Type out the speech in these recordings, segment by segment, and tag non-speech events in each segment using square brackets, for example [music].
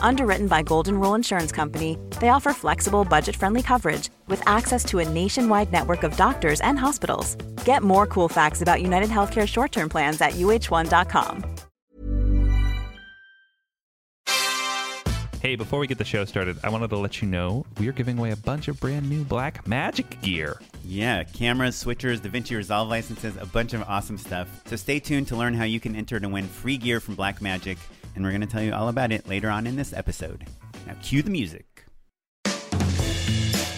Underwritten by Golden Rule Insurance Company, they offer flexible, budget friendly coverage with access to a nationwide network of doctors and hospitals. Get more cool facts about United Healthcare short term plans at uh1.com. Hey, before we get the show started, I wanted to let you know we are giving away a bunch of brand new Black Magic gear. Yeah, cameras, switchers, DaVinci Resolve licenses, a bunch of awesome stuff. So stay tuned to learn how you can enter to win free gear from Blackmagic, and we're going to tell you all about it later on in this episode. Now, cue the music.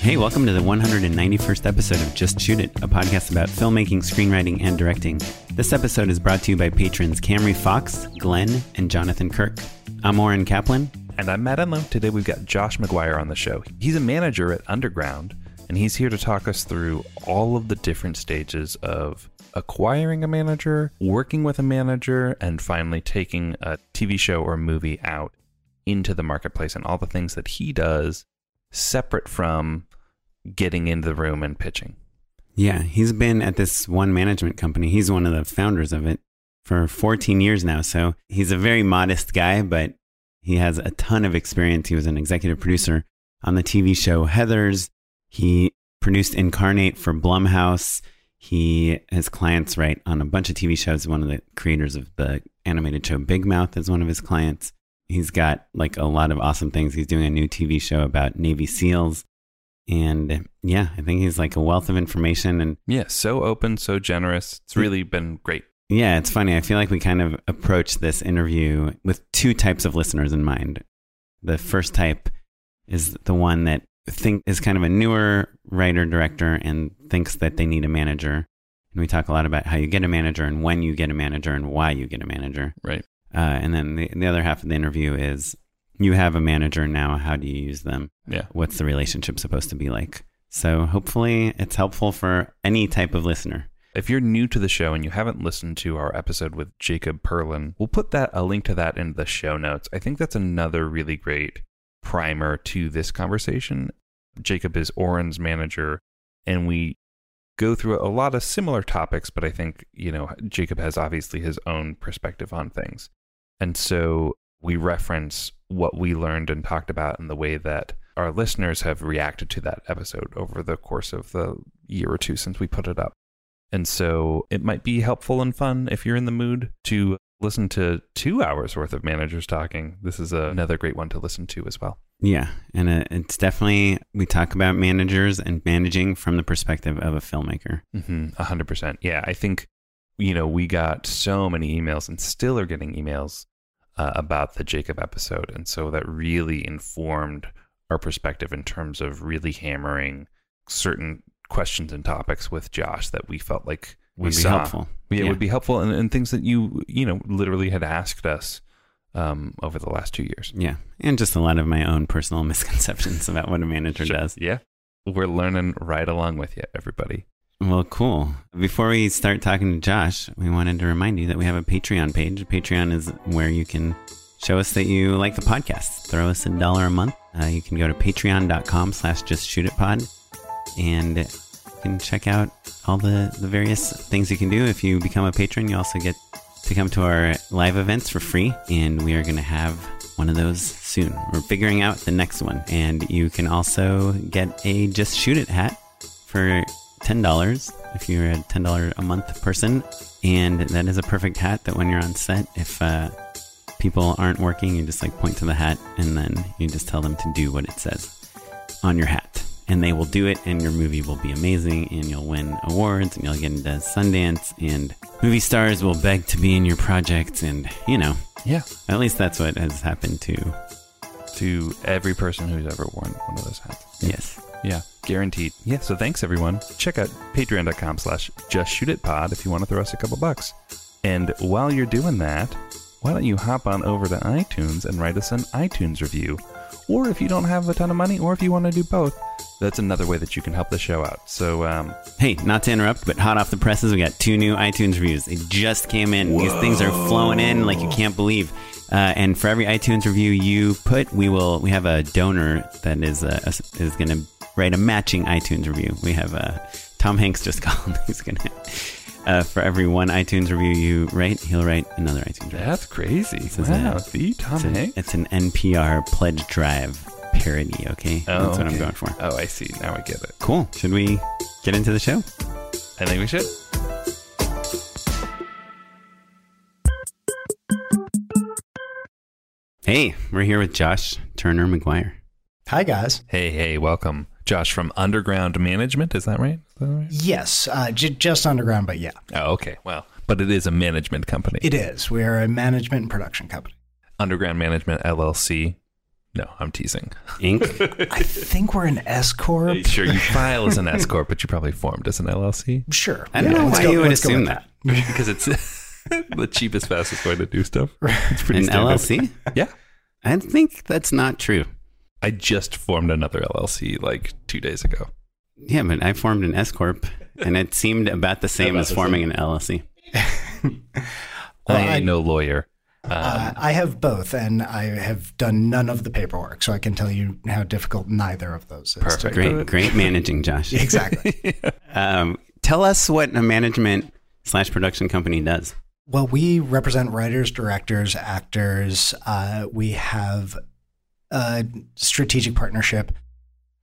Hey, welcome to the 191st episode of Just Shoot It, a podcast about filmmaking, screenwriting, and directing. This episode is brought to you by patrons Camry Fox, Glenn, and Jonathan Kirk. I'm Oren Kaplan. And I'm Matt Enloe. Today we've got Josh McGuire on the show. He's a manager at Underground, and he's here to talk us through all of the different stages of acquiring a manager, working with a manager, and finally taking a TV show or movie out into the marketplace and all the things that he does separate from getting into the room and pitching. Yeah, he's been at this one management company. He's one of the founders of it for 14 years now. So he's a very modest guy, but he has a ton of experience. He was an executive producer on the TV show Heathers. He produced Incarnate for Blumhouse. He has clients right on a bunch of TV shows. One of the creators of the animated show Big Mouth is one of his clients. He's got like a lot of awesome things. He's doing a new TV show about Navy SEALs. And yeah, I think he's like a wealth of information and Yeah, so open, so generous. It's really been great. yeah, it's funny. I feel like we kind of approach this interview with two types of listeners in mind. The first type is the one that think is kind of a newer writer director and thinks that they need a manager. And we talk a lot about how you get a manager and when you get a manager and why you get a manager. Right. Uh, and then the, the other half of the interview is you have a manager now. How do you use them? Yeah. What's the relationship supposed to be like? So hopefully it's helpful for any type of listener. If you're new to the show and you haven't listened to our episode with Jacob Perlin, we'll put that a link to that in the show notes. I think that's another really great primer to this conversation. Jacob is Oren's manager, and we go through a lot of similar topics, but I think, you know, Jacob has obviously his own perspective on things. And so we reference what we learned and talked about and the way that our listeners have reacted to that episode over the course of the year or two since we put it up. And so it might be helpful and fun if you're in the mood to listen to two hours worth of managers talking. This is another great one to listen to as well. Yeah, and uh, it's definitely we talk about managers and managing from the perspective of a filmmaker. Mm-hmm, 100%. Yeah, I think, you know, we got so many emails and still are getting emails uh, about the Jacob episode. And so that really informed our perspective in terms of really hammering certain questions and topics with Josh that we felt like we Would be saw. helpful. Yeah, it Yeah. would be helpful and, and things that you, you know, literally had asked us um, over the last two years. Yeah, and just a lot of my own personal [laughs] misconceptions about what a manager Sure. does. Yeah. We're learning right along with you, everybody. Well, cool. Before we start talking to Josh, we wanted to remind you that we have a Patreon page. Patreon is where you can show us that you like the podcast. Throw us a dollar a month. Uh, you can go to patreon.com slash just shoot it pod and you can check out all the, the various things you can do. If you become a patron, you also get to come to our live events for free. And we are going to have one of those soon. We're figuring out the next one. And you can also get a Just Shoot It hat for $10 if you're a $10 a month person. And that is a perfect hat that when you're on set, if uh, people aren't working, you just like point to the hat and then you just tell them to do what it says on your hat. And they will do it, and your movie will be amazing, and you'll win awards, and you'll get into Sundance, and movie stars will beg to be in your project, and you know, Yeah. at least that's what has happened to. To every person who's ever worn one of those hats. Yes. Yeah, guaranteed. Yeah, so thanks everyone. Check out patreon.com slash just shoot it pod if you want to throw us a couple bucks. And while you're doing that, why don't you hop on over to iTunes and write us an iTunes review? Or if you don't have a ton of money, or if you want to do both, that's another way that you can help the show out. So, um, Hey, not to interrupt, but hot off the presses, we got two new iTunes reviews. They just came in. These things are flowing in like you can't believe. Uh, and for every iTunes review you put, we will we have a donor that is uh, is going to write a matching iTunes review. We have uh, Tom Hanks just [laughs] called. He's going to uh, for every one iTunes review you write, he'll write another iTunes review. that's crazy. is wow, a- see, Tom It's, a- Hanks? it's an NPR pledge drive parody. Okay, Oh, that's what I'm going for. Oh, I see. Now I get it. Cool. Should we get into the show? I think we should. Hey, we're here with Josh Turner McGuire. Hi, guys. Hey, hey, welcome. Josh from Underground Management, is that right? Is that right? Yes, uh, j- just underground, but yeah, Oh, okay. Well, but it is a management company. it is. We are a management and production company. Underground Management LLC. No, I'm teasing. Inc. [laughs] I think we're an S corp. Sure, you file as an S corp, but you probably formed as an LLC Sure. I don't Yeah, know let's why go- you would assume with that. [laughs] because it's [laughs] the cheapest, fastest way to do stuff. It's pretty An standard. LLC? Yeah, I think that's not true. I just formed another LLC like two days ago. Yeah, but I formed an S corp, and it seemed about the same About as the forming an LLC. Well, [laughs] I ain't I- no lawyer. Um, Uh, I have both, and I have done none of the paperwork, so I can tell you how difficult neither of those is. to- Perfect. Great, great managing, Josh. [laughs] Exactly. [laughs] Um, tell us what a management slash production company does. Well, we represent writers, directors, actors. Uh, we have a strategic partnership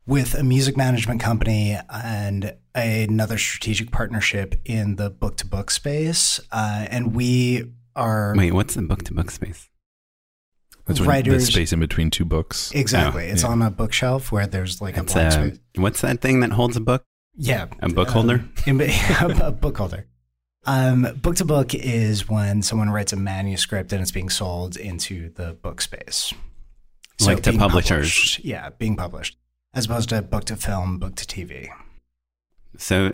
with a music management company and another strategic partnership in the book to book space. Uh, and we are Wait, what's the book to book space? that's when the writers- space in between two books. exactly. Oh, it's yeah. on a bookshelf where there's like a It's blank uh, space. what's that thing that holds a book? Yeah, A book holder? [laughs] in, [laughs] a book holder. Um, book to book is when someone writes a manuscript and it's being sold into the book space. Like to publishers. published. Yeah, being published, as opposed to book to film, book to TV. So,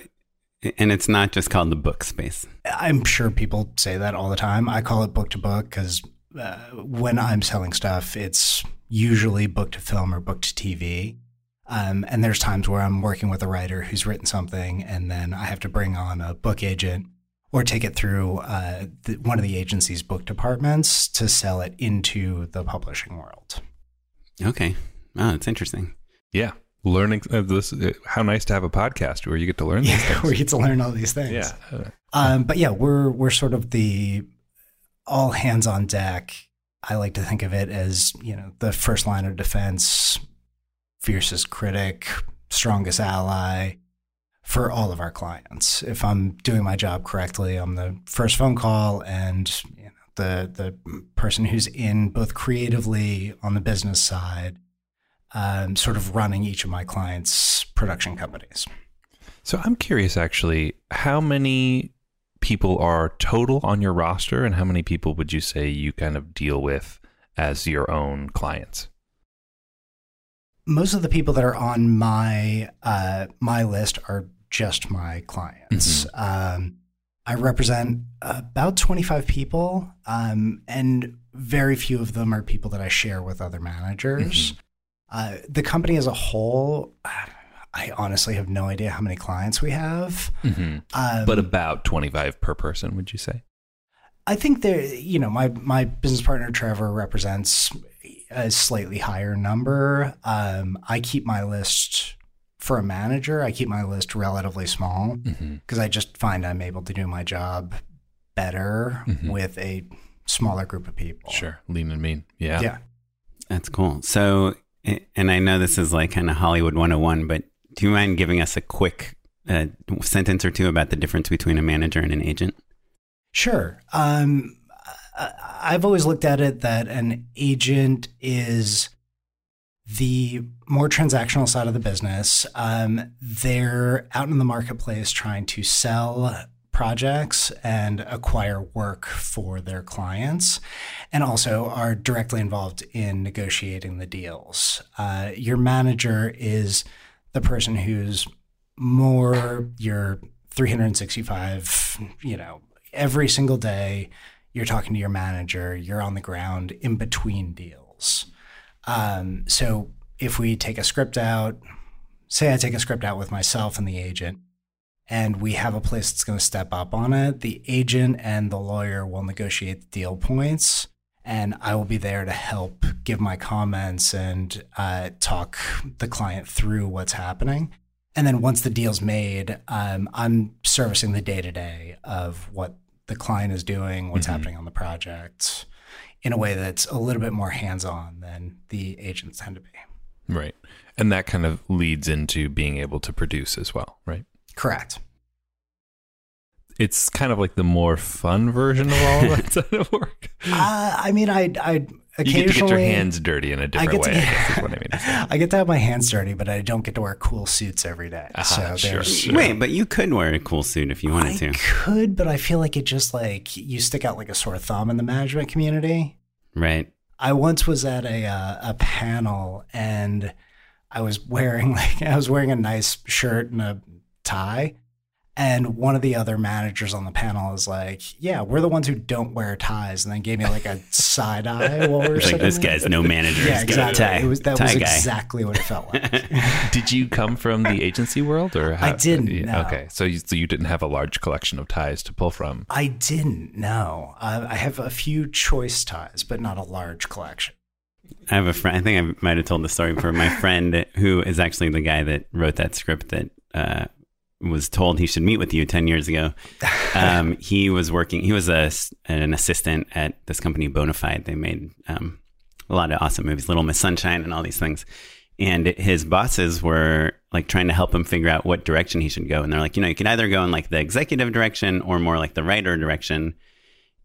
and it's not just called the book space. I'm sure people say that all the time. I call it book to book because uh, when I'm selling stuff, it's usually book to film or book to TV. Um, and there's times where I'm working with a writer who's written something, and then I have to bring on a book agent or take it through uh, the, one of the agency's book departments to sell it into the publishing world. Okay. Oh, that's interesting. Yeah, learning uh, this. Uh, how nice to have a podcast where you get to learn these Yeah, [laughs] things. where you get to learn all these things. yeah, Um, but yeah, we're we're sort of the all hands on deck. I like to think of it as you know the first line of defense, fiercest critic, strongest ally for all of our clients. If I'm doing my job correctly, I'm the first phone call and you know, the the person who's in both creatively on the business side, um, sort of running each of my clients' production companies. So I'm curious, actually, how many people are total on your roster, and how many people would you say you kind of deal with as your own clients? most of the people that are on my uh, my list are just my clients. Um, I represent about 25 people, um, and very few of them are people that I share with other managers. Uh, the company as a whole, I honestly have no idea how many clients we have. Mm-hmm. Um, But about 25 per person, would you say? I think there, you know, my my business partner Trevor represents a slightly higher number. Um, I keep my list for a manager. I keep my list relatively small Mm-hmm. because I just find I'm able to do my job better Mhm. with a smaller group of people. Sure, lean and mean. Yeah. Yeah. That's cool. So, and I know this is like kind of Hollywood 101, but do you mind giving us a quick uh, sentence or two about the difference between a manager and an agent? Sure. Um, I've always looked at it that an agent is the more transactional side of the business, um, they're out in the marketplace trying to sell projects and acquire work for their clients, and also are directly involved in negotiating the deals. Uh, your manager is the person who's more your 365, you know, every single day you're talking to your manager, you're on the ground in between deals. Um, so if we take a script out, say I take a script out with myself and the agent, and we have a place that's going to step up on it, the agent and the lawyer will negotiate the deal points. And I will be there to help give my comments and uh, talk the client through what's happening. And then once the deal's made, um, I'm servicing the day to day of what the client is doing, what's mm-hmm. happening on the project in a way that's a little bit more hands on than the agents tend to be. Right. And that kind of leads into being able to produce as well, right? Correct. It's kind of like the more fun version of all of that [laughs] work. Uh, I mean, I, I occasionally you get to get your hands dirty in a different way. To, I, I, mean [laughs] I get to have my hands dirty, but I don't get to wear cool suits every day. Uh-huh, so sure, sure. Wait, but you could wear a cool suit if you wanted I to. I could, but I feel like it just like you stick out like a sore thumb in the management community. Right. I once was at a uh, a panel and I was wearing [laughs] like I was wearing a nice shirt and a tie and one of the other managers on the panel is like, "Yeah, we're the ones who don't wear ties," and then gave me like a side eye while we were like, "This guy's no manager. yeah, exactly. Tie, it was, that tie was guy. exactly what it felt like. [laughs] did you come from the agency world, or how, I didn't? Yeah, no. Okay, so you, so you didn't have a large collection of ties to pull from. I didn't. No, uh, I have a few choice ties, but not a large collection. I have a friend. I think I might have told the story before. My friend, who is actually the guy that wrote that script that uh, was told he should meet with you 10 years ago. [laughs] Um, he was working, he was a, an assistant at this company, Bonafide. They made um, a lot of awesome movies, Little Miss Sunshine and all these things. And his bosses were like trying to help him figure out what direction he should go. And they're like, you know, you could either go in like the executive direction or more like the writer direction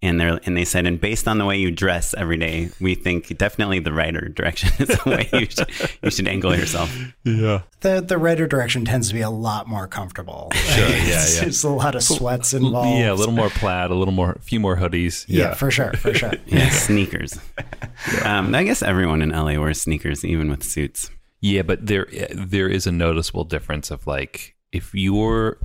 and they and they said, and based on the way you dress every day, we think definitely the writer direction [laughs] is the way you should you should angle yourself. Yeah, the the writer direction tends to be a lot more comfortable. [laughs] Sure, yeah, yeah. There's a lot of sweats involved. Yeah, a little more plaid, a little more, a few more hoodies. Yeah, yeah for sure, for sure. [laughs] yeah, sneakers. Um, I guess everyone in LA wears sneakers, even with suits. Yeah, but there there is a noticeable difference of like if you're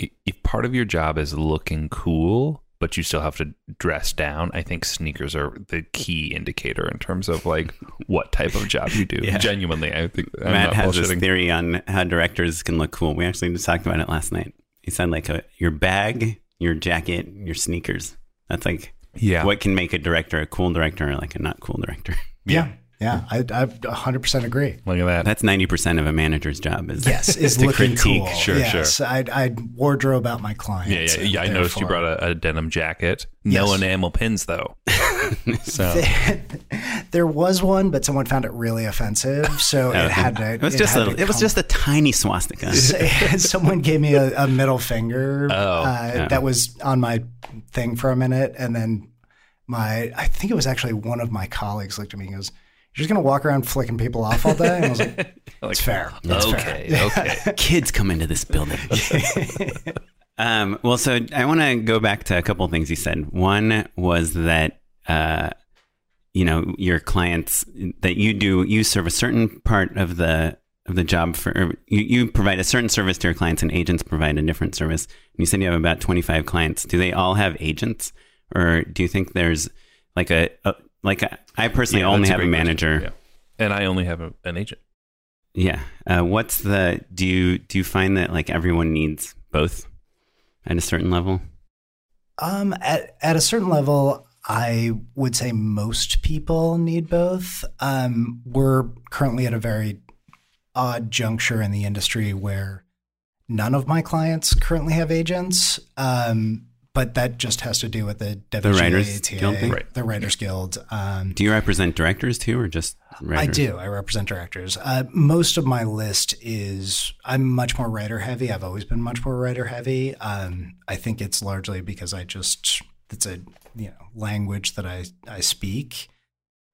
if part of your job is looking cool but you still have to dress down. I think sneakers are the key indicator in terms of like [laughs] what type of job you do. yeah. Genuinely, I think I'm Matt has this theory on how directors can look cool. We actually just talked about it last night. He said like a, your bag, your jacket, your sneakers. That's like yeah. What can make a director a cool director or like a not cool director? Yeah. Yeah, I, I 100% agree. Look at that. That's 90% of a manager's job is yes, [laughs] is looking critique. cool. Sure, yes, sure. I'd, I'd wardrobe out my clients. Yeah, yeah. yeah I noticed you brought a, a denim jacket. No yes. enamel pins though. [laughs] so there, [laughs] there, was one, but someone found it really offensive, so it had to. It was it just a. It was just a tiny swastika. someone gave me a, a middle finger oh, uh, yeah. that was on my thing for a minute, and then my I think it was actually one of my colleagues looked at me and goes you're just gonna walk around flicking people off all day? And I was like, [laughs] like it's fair. It's okay, fair. okay. [laughs] Kids come into this building. [laughs] um, well, so I want to go back to a couple of things you said. One was that uh, you know your clients that you do you serve a certain part of the of the job for you, you provide a certain service to your clients and agents provide a different service. And you said you have about 25 clients. Do they all have agents or do you think there's like a, a like I personally yeah, only have a, a manager, yeah. and I only have a, an agent. Yeah. Uh, what's the do you do you find that like everyone needs both at a certain level? Um, at at a certain level, I would say most people need both. Um, we're currently at a very odd juncture in the industry where none of my clients currently have agents. Um, but that just has to do with the WGA, the Writers Guild, right. the Writers Guild. Um, do you represent directors too, or just writers? I do. I represent directors. Uh, most of my list is I'm much more writer heavy. I've always been much more writer heavy. Um, I think it's largely because I just it's a you know language that I I speak.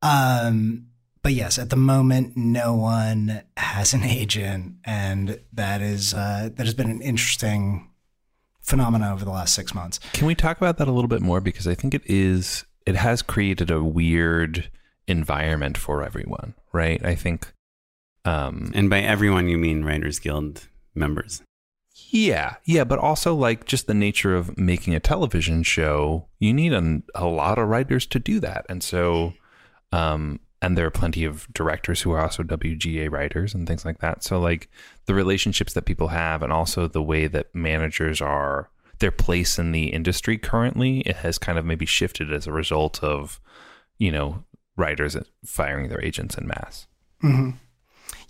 Um, but yes, at the moment, no one has an [laughs] agent, and that is uh, that has been an interesting phenomena over the last six months. Can we talk about that a little bit more? Because I think it is it has created a weird environment for everyone, right? I think um and by everyone you mean Writers Guild members. Yeah, yeah, but also like just the nature of making a television show, you need a, a lot of writers to do that. And so um and there are plenty of directors who are also WGA writers and things like that. So like the relationships that people have and also the way that managers are their place in the industry currently it has kind of maybe shifted as a result of you know writers firing their agents in mass. Mm-hmm.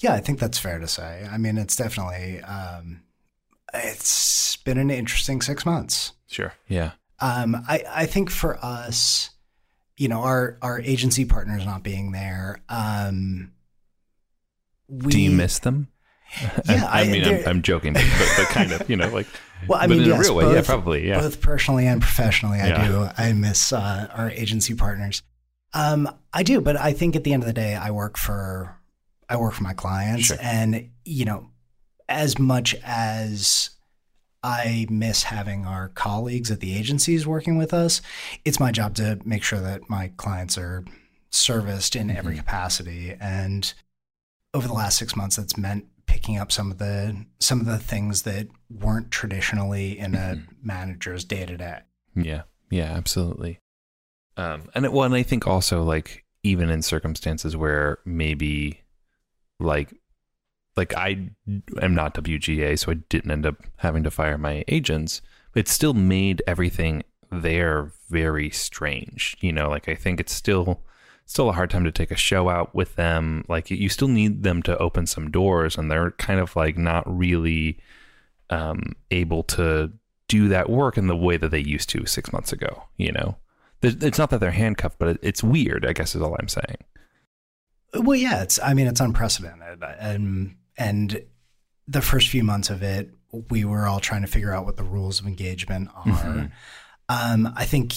Yeah, I think that's fair to say. I mean, it's definitely um, it's been an interesting six months. Sure. Yeah. Um, I I think for us, you know, our our agency partners not being there. Um, we, Do you miss them? [laughs] Yeah, I, I mean, I'm, I'm, joking, but, but, kind of, you know, like. [laughs] Well, I mean, in yes, a real way, both, yeah, probably, yeah. Both personally and professionally, I yeah. do. I miss uh, our agency partners. Um, I do, but I think at the end of the day, I work for, I work for my clients, sure. and you know, as much as I miss having our colleagues at the agencies working with us. It's my job to make sure that my clients are serviced in mm-hmm. every capacity. And over the last six months, that's meant picking up some of the some of the things that weren't traditionally in a mm-hmm. manager's day to day. Yeah, yeah, absolutely. Um, and it, well, and I think also like even in circumstances where maybe like like I am not WGA, so I didn't end up having to fire my agents. It still made everything there very strange. You know, like I think it's still still a hard time to take a show out with them. Like you still need them to open some doors, and they're kind of like not really um, able to do that work in the way that they used to six months ago. You know, it's not that they're handcuffed, but it's weird. I guess is all I'm saying. Well, yeah, it's. I mean, it's unprecedented, and and the first few months of it, we were all trying to figure out what the rules of engagement are. Mm-hmm. Um, I think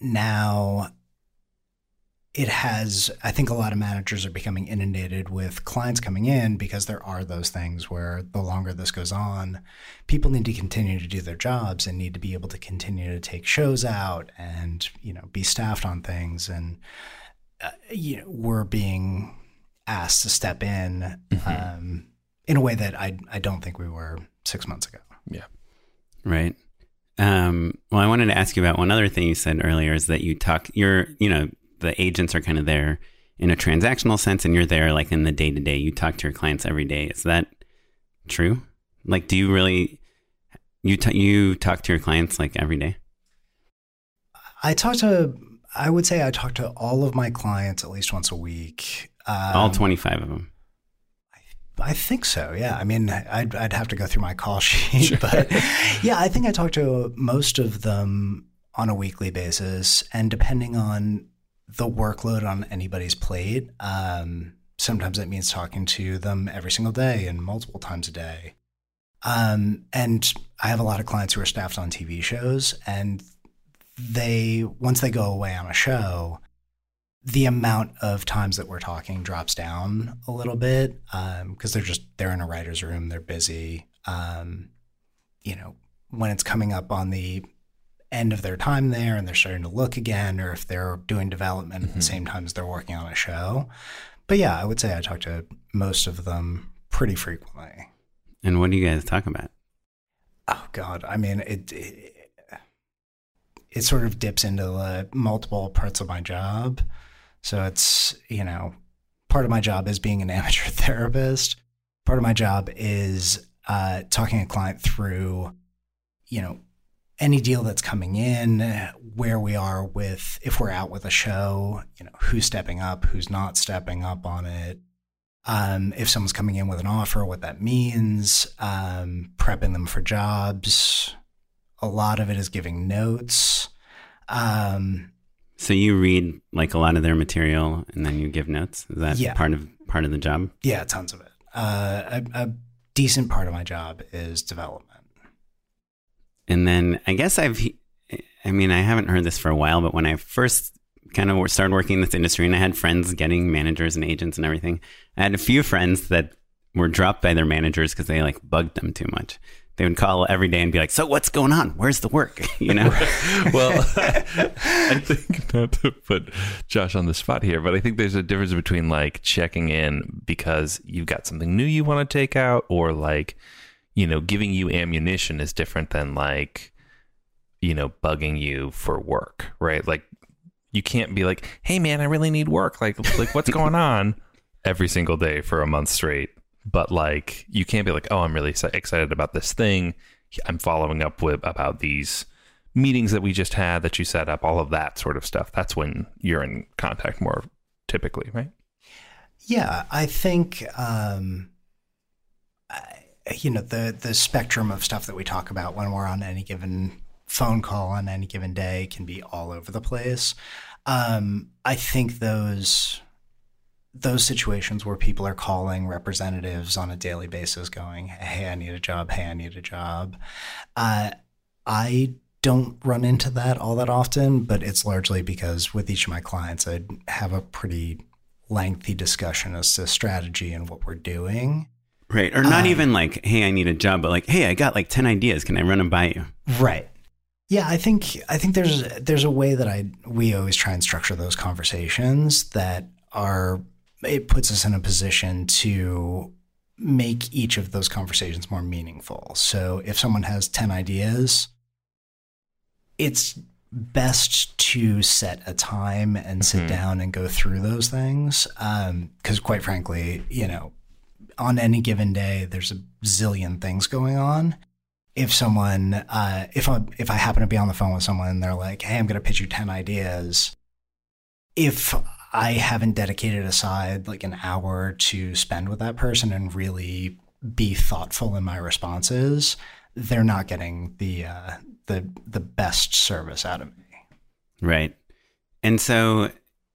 now it has, I think a lot of managers are becoming inundated with clients coming in because there are those things where the longer this goes on, people need to continue to do their jobs and need to be able to continue to take shows out and, you know, be staffed on things. And, uh, you know, we're being asked to step in. Mm-hmm. Um, in a way that I I don't think we were six months ago. Yeah. Right. Um, well, I wanted to ask you about one other thing you said earlier is that you talk, you're, you know, the agents are kind of there in a transactional sense and you're there like in the day to day. You talk to your clients every day. Is that true? Like, do you really, you, t- you talk to your clients like every day? I talk to, I would say I talk to all of my clients at least once a week. Um, all 25 of them. I think so. Yeah. I mean, I'd, I'd have to go through my call [laughs] sheet, sure. but yeah, I think I talk to most of them on a weekly basis, and depending on the workload on anybody's plate, um, sometimes it means talking to them every single day and multiple times a day. Um, and I have a lot of clients who are staffed on TV shows, and they once they go away on a show, the amount of times that we're talking drops down a little bit because um, they're just they're in a writer's room they're busy um, you know when it's coming up on the end of their time there and they're starting to look again or if they're doing development mm-hmm. at the mm-hmm. same time as they're working on a show but yeah i would say i talk to most of them pretty frequently and what do you guys talk about oh god i mean it, it it sort of dips into the multiple parts of my job so it's, you know, part of my job is being an [laughs] amateur therapist. Part of my job is uh, talking a client through, you know, any deal that's coming in, where we are with, if we're out with a show, you know, who's stepping up, who's not stepping up on it. Um, if someone's coming in with an offer, what that means, um, prepping them for jobs. A lot of it is giving notes. Um, so you read like a lot of their material and then you give notes. Is that yeah. part of part of the job? Yeah, tons of it. Uh, a, a decent part of my job is development. And then I guess I've, I mean, I haven't heard this for a while, but when I first kind of started working in this industry and I had friends getting managers and agents and everything. I had a few friends that were dropped by their managers because they like bugged them too much. They would call every day and be like, "So what's going on? Where's the work?" [laughs] You know. well, [laughs] I think not to put Josh on the spot here, but I think there's a difference between like checking in because you've got something new you want to take out, or like, you know, giving you ammunition is different than like, you know, bugging you for work, right? Like, you can't be like, "Hey, man, I really need work. Like, like what's [laughs] going on?" every single day for a month straight but like you can't be like, oh, I'm really excited about this thing. I'm following up with about these meetings that we just had that you set up, all of that sort of stuff. That's when you're in contact more typically, right? Yeah, I think um, I, you know the the spectrum of stuff that we talk about when we're on any given phone call on any given day can be all over the place. Um, I think those those situations where people are calling representatives on a daily basis going, Hey, I need a job. Hey, I need a job. Uh, I don't run into that all that often, but it's largely because with each of my clients, I have a pretty lengthy discussion as to strategy and what we're doing. Right. Or not um, even like, Hey, I need a job, but like, Hey, I got like 10 ideas. Can I run them by you? Right. Yeah, I think I think there's there's a way that I we always try and structure those conversations that are it puts us in a position to make each of those conversations more meaningful. So if someone has 10 ideas, it's best to set a time and sit mm-hmm. down and go through those things. Because, um, quite frankly, you know, on any given day, there's a zillion things going on. If someone, uh, if I if I happen to be on the phone with someone and they're like, "Hey, I'm going to pitch you ten ideas," if I haven't dedicated aside like an hour to spend with that person and really be thoughtful in my responses, they're not getting the uh, the the best service out of me. Right. And so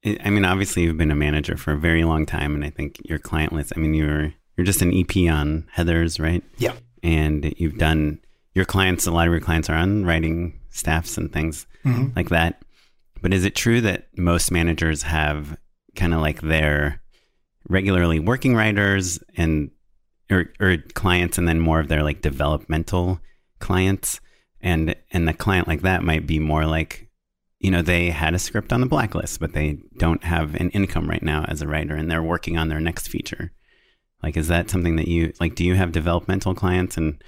I mean obviously you've been a manager for a very long time and I think your client list I mean you're you're just an EP on Heathers, right? Yeah. And you've done your clients a lot of your clients are on writing staffs and things mm-hmm. like that. But is it true that most managers have kind of like their regularly working writers and or, or clients and then more of their like developmental clients? And and the client like that might be more like you know they had a script on the blacklist but they don't have an income right now as a writer and they're working on their next feature. Like is that something that you like do you have developmental clients and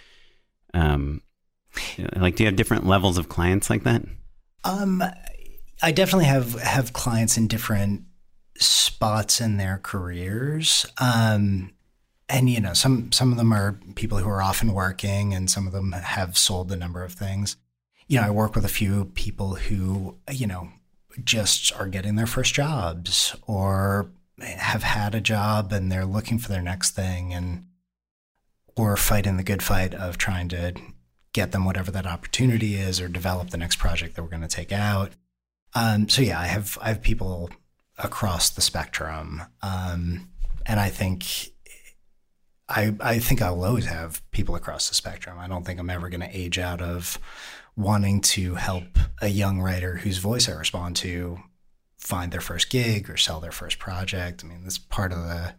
um like do you have different levels of clients like that? Um I definitely have have clients in different spots in their careers. Um, and you know, some some of them are people who are often working, and some of them have sold a number of things. You know, I work with a few people who you know just are getting their first jobs or have had a job and they're looking for their next thing, and we're fighting the good fight of trying to get them whatever that opportunity is or develop the next project that we're going to take out. Um, so yeah, I have I have people across the spectrum, um, and I think I I think I'll always have people across the spectrum. I don't think I'm ever going to age out of wanting to help a young writer whose voice I respond to find their first gig or sell their first project. I mean, that's part of the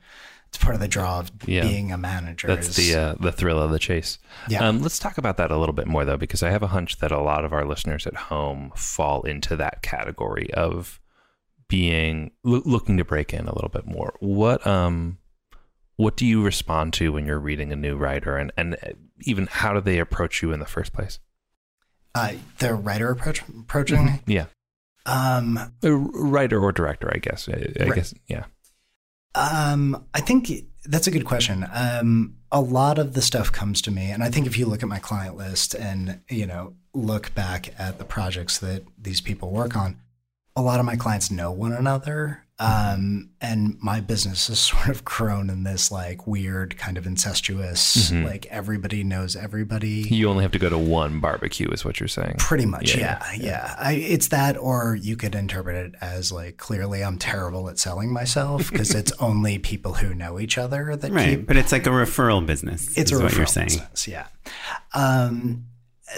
it's part of the draw of yeah. being a manager. That's is, the uh, the thrill of the chase. Yeah. Um, let's talk about that a little bit more though, because I have a hunch that a lot of our listeners at home fall into that category of being lo- looking to break in a little bit more. What um what do you respond to when you're reading a new writer, and and even how do they approach you in the first place? Uh, the writer approach approaching. Mm-hmm. Yeah. Um, a writer or director, I guess. I, I right. guess. Yeah. Um, I think that's a good question. Um, a lot of the stuff comes to me, and I think if you look at my client list and you know look back at the projects that these people work on, a lot of my clients know one another. Um, and my business has [laughs] sort of grown in this like weird kind of incestuous, mm-hmm. like everybody knows everybody. You only have to go to one barbecue, is what you're saying. Pretty much, yeah, yeah. yeah. yeah. I, it's that, or you could interpret it as like clearly I'm terrible at selling myself [laughs] because it's only people who know each other that right. Keep, but it's like a referral business. It's a referral business, yeah. Um,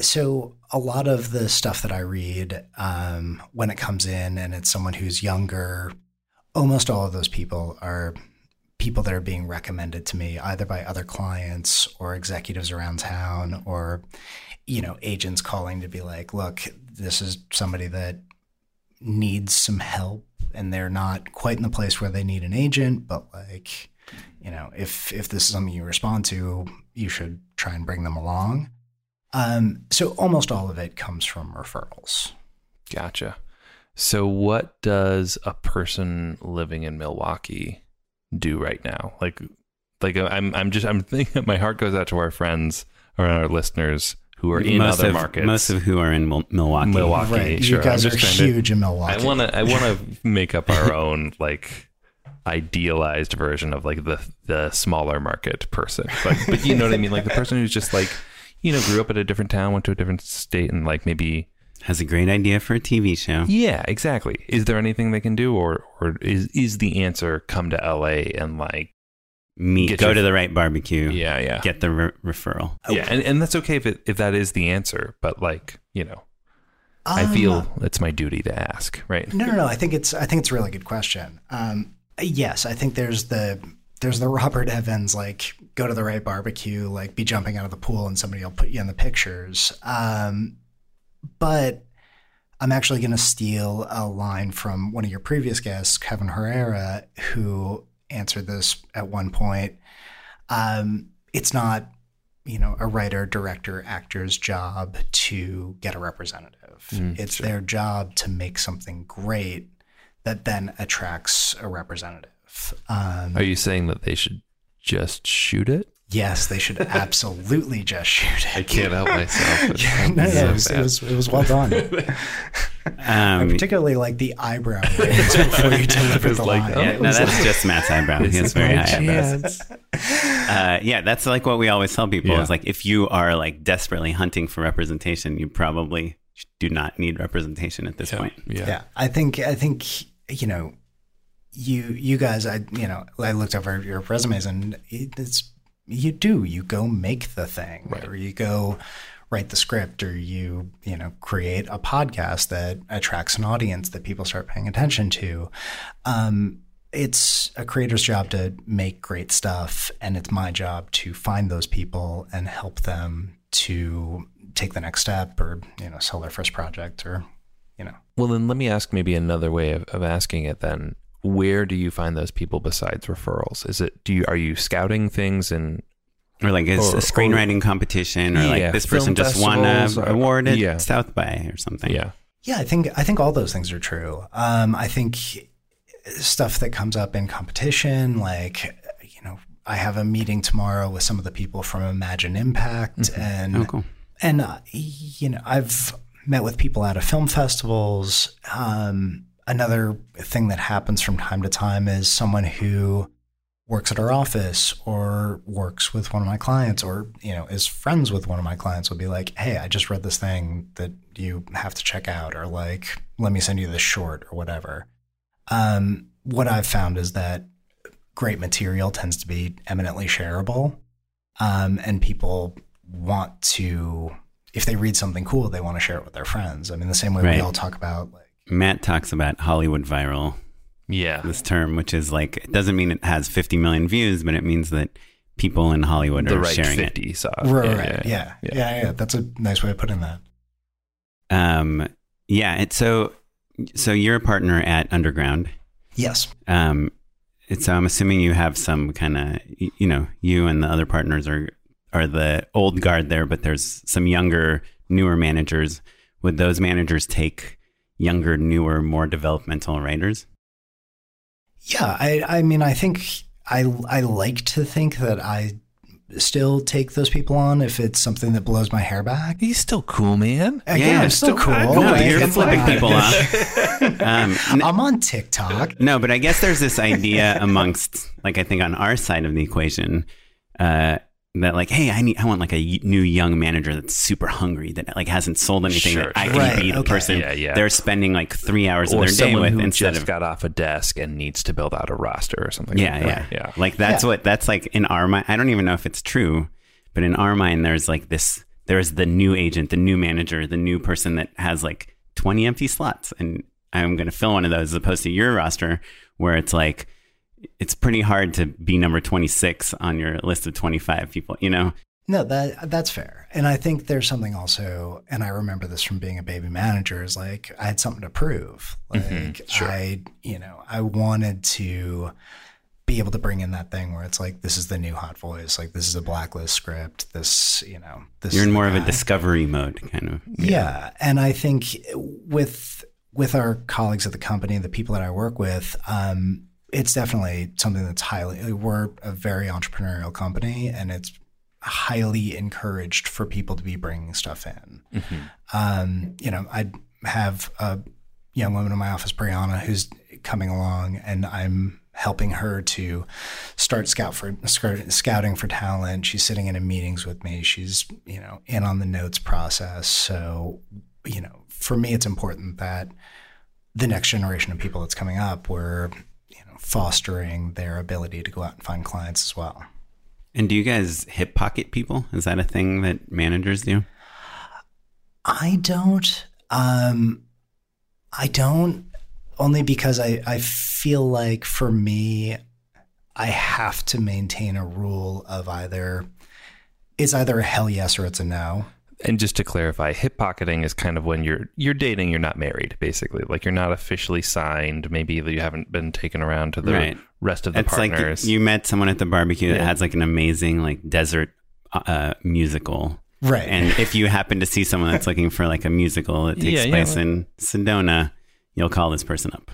So a lot of the stuff that I read um, when it comes in, and it's someone who's younger, almost all of those people are people that are being recommended to me either by other clients or executives around town or you know agents calling to be like look this is somebody that needs some help and they're not quite in the place where they need an agent but like you know if if this is something you respond to you should try and bring them along um, so almost all of it comes from referrals Gotcha. So, what does a person living in Milwaukee do right now? Like, like uh, I'm, I'm just, I'm thinking. [laughs] My heart goes out to our friends or our listeners who are in most other of, markets. Most of who are in Milwaukee. Milwaukee. right sure. you guys I'm are just trying to- huge in milwaukee I want to, I want to [laughs] make up our own like idealized version of like the the smaller market person. But, but you know what I mean? Like the person who's just like, you know, grew up at a different town, went to a different state, and like maybe Has a great idea for a TV show. Yeah, exactly. Is there anything they can do, or or is is the answer come to LA and like Meet, go your- to the right barbecue. yeah yeah Get the re- referral. yeah, and and that's okay if it, if that is the answer, but like you know, I Um, feel it's my duty to ask, right? No, no, no. I think it's I think it's a really good question. Um, yes, I think there's the there's the Robert Evans like go to the right barbecue, like be jumping out of the pool, and somebody will put you in the pictures. Um, but I'm actually going to steal a line from one of your previous guests, Kevin Herrera, who answered this at one point. Um, it's not, you know, a writer, director, actor's job to get a representative. Mm, it's sure. their job to make something great that then attracts a representative. Um, Are you saying that they should just shoot it? Yes, they should [laughs] absolutely just shoot it. I can't help myself. [laughs] Yeah, no, no, so it, was, it, was, it was well done. [laughs] I Um, particularly like the eyebrow raise before you deliver was the like, line. oh, yeah, no, that's just Matt's eyebrow. He has very my high eyebrows. Uh, yeah, that's like what we always tell people Yeah. is like if you are like desperately hunting for representation, you probably do not need representation at this point. Yeah. yeah i think i think you know you you guys i you know i looked over your resumes and it's you do you go make the thing Right. or you go write the script or you you know create a podcast that attracts an audience that people start paying attention to um it's a creator's job to make great stuff and it's my job to find those people and help them to take the next step or you know sell their first project or you know Well, then let me ask maybe another way of, of asking it. Then, where do you find those people besides referrals? Is it do you are you scouting things and Or like it's Or- a screenwriting competition, or Yeah, like this person just won festivals, an award at yeah. South by or something. yeah? Yeah, I think I think all those things are true. Um, I think stuff that comes up in competition, like you know, I have a meeting tomorrow with some of the people from Imagine Impact, and Oh, cool. and uh, you know, I've met with people out of film festivals. Um, another thing that happens from time to time is someone who works at our office or works with one of my clients or you know is friends with one of my clients will be like hey i just read this thing that you have to check out or like let me send you this short or whatever um, what i've found is that great material tends to be eminently shareable um, and people want to if they read something cool they want to share it with their friends i mean the same way Right. we all talk about like Matt talks about Hollywood viral, Yeah. this term, which is like it doesn't mean it has 50 million views, but it means that people in Hollywood the are right sharing it. 50 saw. it. right, Yeah, right, yeah, yeah, yeah, That's a nice way of putting that. Um, yeah. It's so so you're a partner at Underground. Yes. Um, so I'm assuming you have some kind of, you know, you and the other partners are are the old guard there, but there's some younger, newer managers. Would those managers take younger, newer, more developmental writers? Yeah, I, I mean, I think I, I like to think that I still take those people on if it's something that blows my hair back. He's still cool, man. Again, Yeah, I'm still still- cool. I- No, Like, you're flipping like- people off. [laughs] Um, n- I'm on TikTok. no, but I guess there's this idea amongst, like, I think on our side of the equation, uh, that like, hey, I need, I want like a y- new young manager that's super hungry that like hasn't sold anything Sure, that I can Right, be the okay. person Yeah, yeah. they're spending like three hours Or of their day someone with who instead just of got off a desk and needs to build out a roster or something. Yeah, like yeah, that. yeah. Like that's Yeah. what that's like in our mind. I don't even know if it's true, but in our mind, there's like this. there's the new agent, the new manager, the new person that has like 20 empty slots, and I'm going to fill one of those, as opposed to your roster where it's like it's pretty hard to be number 26 on your list of 25 people. You know, No, that that's fair. And I think there's something also, and I remember this from being a baby manager, is like I had something to prove. Like Mhm, sure. I, you know, I wanted to be able to bring in that thing where it's like this is the new hot voice, like this is a blacklist script. This, you know, this you're in the more of a discovery mode, kind of. Yeah. And I think with with our colleagues at the company, the people that I work with, um, it's definitely something that's highly we're a very entrepreneurial company and it's highly encouraged for people to be bringing stuff in. Um, you know, I have a young woman in my office, Brianna, who's coming along, and I'm helping her to start scout for scouting for talent. She's sitting in meetings with me. She's you know in on the notes process. So you know, for me, it's important that the next generation of people that's coming up, we're you know fostering their ability to go out and find clients as well. And do you guys hip pocket people? Is that a thing that managers do? I don't. Um, I don't. Only because I I feel like for me, I have to maintain a rule of either it's either a hell yes or it's a no. And just to clarify, hip pocketing is kind of when you're you're dating, you're not married, basically. Like you're not officially signed. Maybe you haven't been taken around to the Right. rest of the It's like you met someone at the barbecue that has like an amazing like desert uh, musical. Right. And if you happen to see someone that's looking for like a musical that takes Yeah, yeah. place in Sedona, you'll call this person up.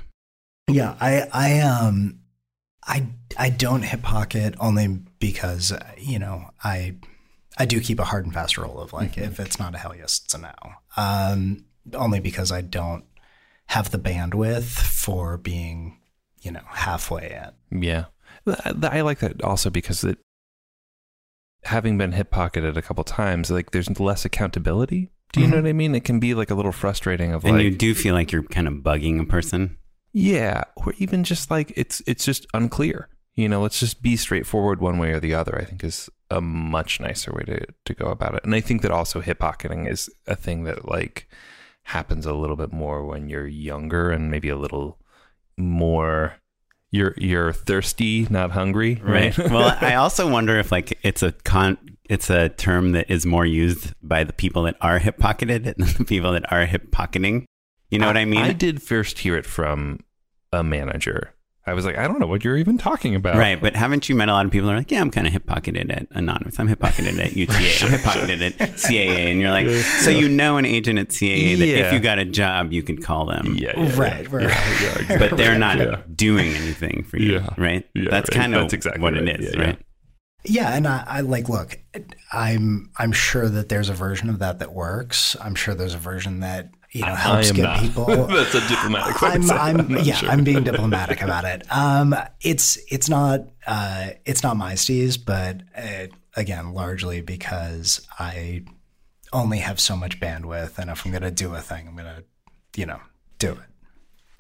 Yeah, I I um I I don't hip pocket only because uh, you know I I do keep a hard and fast rule of like if it's not a hell yes, it's a no. Um, only because I don't have the bandwidth for being you know halfway in. Yeah. Th- th- I like that also because it, having been hip pocketed a couple times, like there's less accountability. Do you know Mhm. what I mean? It can be like a little frustrating of like And like, you do feel like you're kind of bugging a person. yeah, or even just like it's it's just unclear. You know, let's just be straightforward one way or the other. I think is a much nicer way to to go about it. And I think that also hip pocketing is a thing that like happens a little bit more when you're younger and maybe a little more you're you're thirsty, not hungry, right? [laughs] well, I [laughs] also wonder if like it's a con it's a term that is more used by the people that are hip pocketed [laughs] than the people that are hip pocketing. You know what I mean? I did first hear it from a manager. I was like, I don't know what you're even talking about. Right, but haven't you met a lot of people that are like, yeah, I'm kind of hip pocketed at Anonymous. I'm hip pocketed at UTA. I'm hip pocketed at CAA. And you're like, so you know an agent at CAA that Yeah. if you got a job, you could call them. Yeah, yeah, Right, yeah. right. Yeah, yeah, exactly. But they're not Yeah. doing anything for you, Yeah. right? Yeah, That's right. kind of That's exactly what right. it is, Yeah, yeah. right? Yeah, and I, I like look. I'm I'm sure that there's a version of that that works. I'm sure there's a version that you know helps get not. people. [laughs] That's a diplomatic way to I'm. I'm, I'm yeah, sure. I'm being diplomatic about it. Um, it's it's not uh, it's not my steez, but uh, again, largely because I only have so much bandwidth, and if I'm gonna do a thing, I'm gonna you know do it.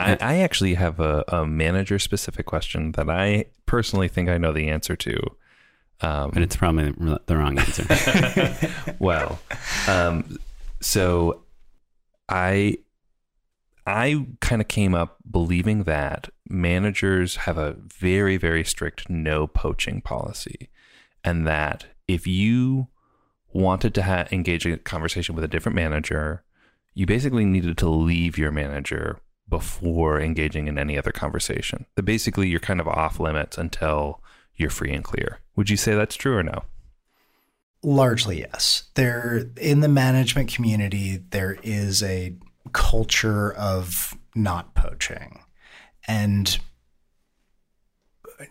I, I actually have a, a manager specific question that I personally think I know the answer to. Um, But it's probably the wrong answer. [laughs] well, um, so I I kind of came up believing that managers have a very very strict no poaching policy, and that if you wanted to ha- engage in a conversation with a different manager, you basically needed to leave your manager before engaging in any other conversation. That basically you're kind of off limits until you're free and clear. Would you say that's true or no? Largely, yes. There in the management community, there is a culture of not poaching, and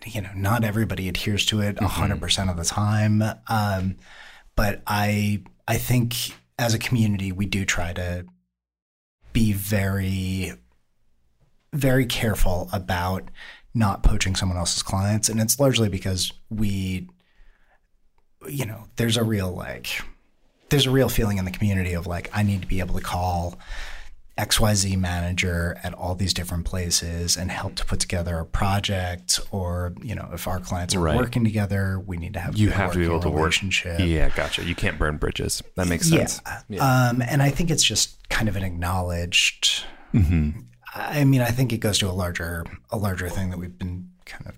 you know, not everybody adheres to it 100 percent of the time. Um, but I, I think as a community, we do try to be very, very careful about not poaching someone else's clients, and it's largely because we you know, there's a real like, there's a real feeling in the community of like, I need to be able to call XYZ manager at all these different places and help to put together a project or, you know, if our clients are Right. working together, we need to have You have to be able to working work. relationship. Yeah, gotcha. You can't burn bridges. That makes sense. Yeah. Um, and I think it's just kind of an acknowledged. I mean, I think it goes to a larger, a larger thing that we've been kind of.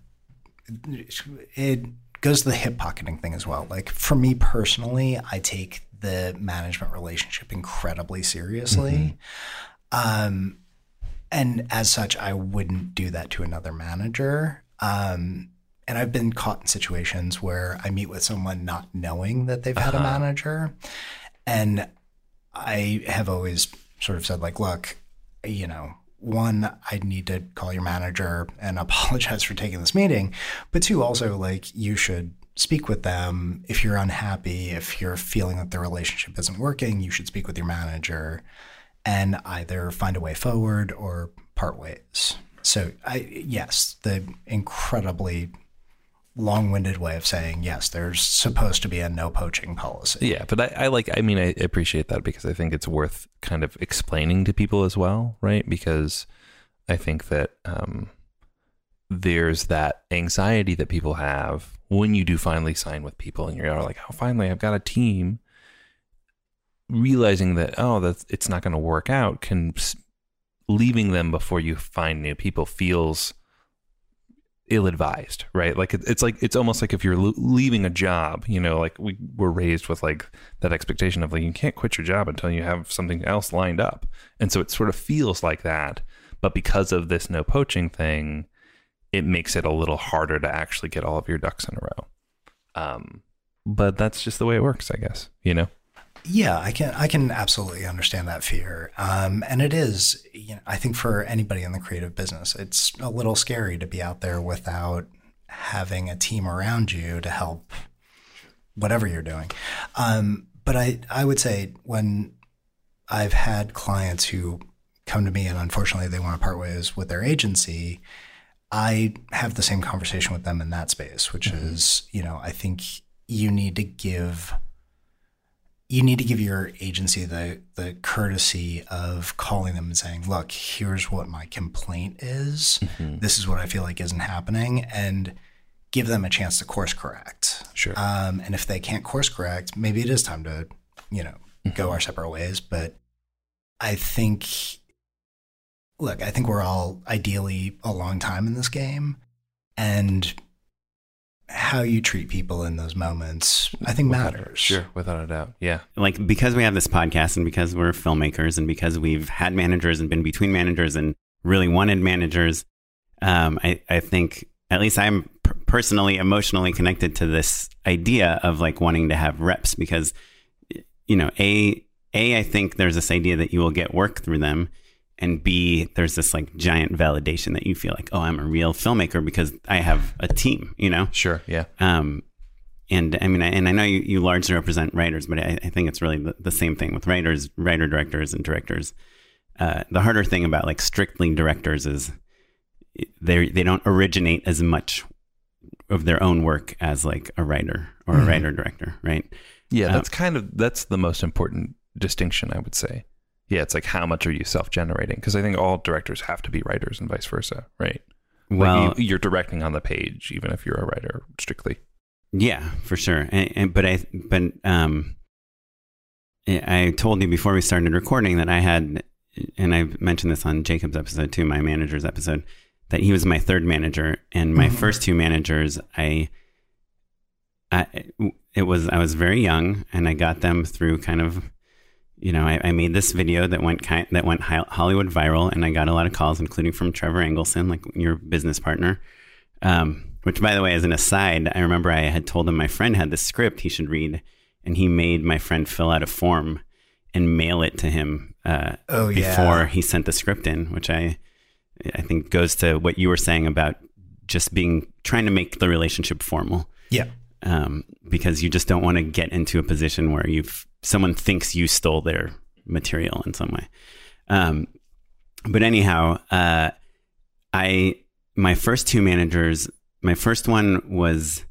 It goes to the hip pocketing thing as well. Like for me personally, I take the management relationship incredibly seriously. Um, and as such, I wouldn't do that to another manager. Um, and I've been caught in situations where I meet with someone not knowing that they've had a manager. And I have always sort of said, like, look, you know, one, I'd need to call your manager and [laughs] apologize for taking this meeting. But two, also, like, you should speak with them. If you're unhappy, if you're feeling that the relationship isn't working, you should speak with your manager and either find a way forward or part ways. So, I, yes, the incredibly long winded way of saying, yes, there's supposed to be a no poaching policy. Yeah, but I, I like. I mean, I appreciate that because I think it's worth kind of explaining to people as well, right? Because I think that um, there's that anxiety that people have when you do finally sign with people, and you're like, "Oh, finally, I've got a team." Realizing that oh, that it's not going to work out can leaving them before you find new people feels ill-advised right? Like it, it's like it's almost like if you're lo- leaving a job you know like we were raised with like that expectation of like you can't quit your job until you have something else lined up. And so it sort of feels like that but because of this no poaching thing it makes it a little harder to actually get all of your ducks in a row. Um but that's just the way it works i guess you know Yeah, I can I can absolutely understand that fear. Um, and it is, you know, I think for anybody in the creative business, it's a little scary to be out there without having a team around you to help whatever you're doing. Um, but I I would say when I've had clients who come to me and unfortunately they want to part ways with their agency, I have the same conversation with them in that space, which is, you know, I think you need to give you need to give your agency the the courtesy of calling them and saying, "Look, here's what my complaint is. This is what I feel like isn't happening," and give them a chance to course correct. Sure. Um, and if they can't course correct, maybe it is time to, you know, go our separate ways. But I think, look, I think we're all ideally a long time in this game, and how you treat people in those moments, I think matters. sure without a doubt yeah like because we have this podcast and because we're filmmakers and because we've had managers and been between managers and really wanted managers um, I, I think at least i'm p- personally emotionally connected to this idea of like wanting to have reps because you know a a i think there's this idea that you will get work through them and b there's this like giant validation that you feel like oh i'm a real filmmaker because i have a team you know sure yeah um, and I mean, I- and I know you, you largely represent writers, but I, I think it's really the, the same thing with writers, writer directors, and directors. Uh, the harder thing about like strictly directors is they they don't originate as much of their own work as like a writer or a writer director, right? Yeah, Um, that's kind of that's the most important distinction I would say. Yeah, it's like how much are you self-generating? Because I think all directors have to be writers and vice versa, right? Well, like you, you're directing on the page, even if you're a writer strictly. Yeah, for sure. And, and but I but um, I I told you before we started recording that I had, and I mentioned this on Jacob's episode too, my manager's episode, that he was my third manager, and my first two managers, I, I, it was I was very young, and I got them through kind of. You know, I, I made this video that went kind that went Hollywood viral, and I got a lot of calls, including from Trevor Engelson, like your business partner. Um, which, by the way, as an aside, I remember I had told him my friend had this script he should read, and he made my friend fill out a form and mail it to him uh, Oh, yeah. before he sent the script in, which I I think goes to what you were saying about just being trying to make the relationship formal Yeah. um, because you just don't want to get into a position where you've someone thinks you stole their material in some way. Um, but anyhow, uh, I my first two managers, my first one was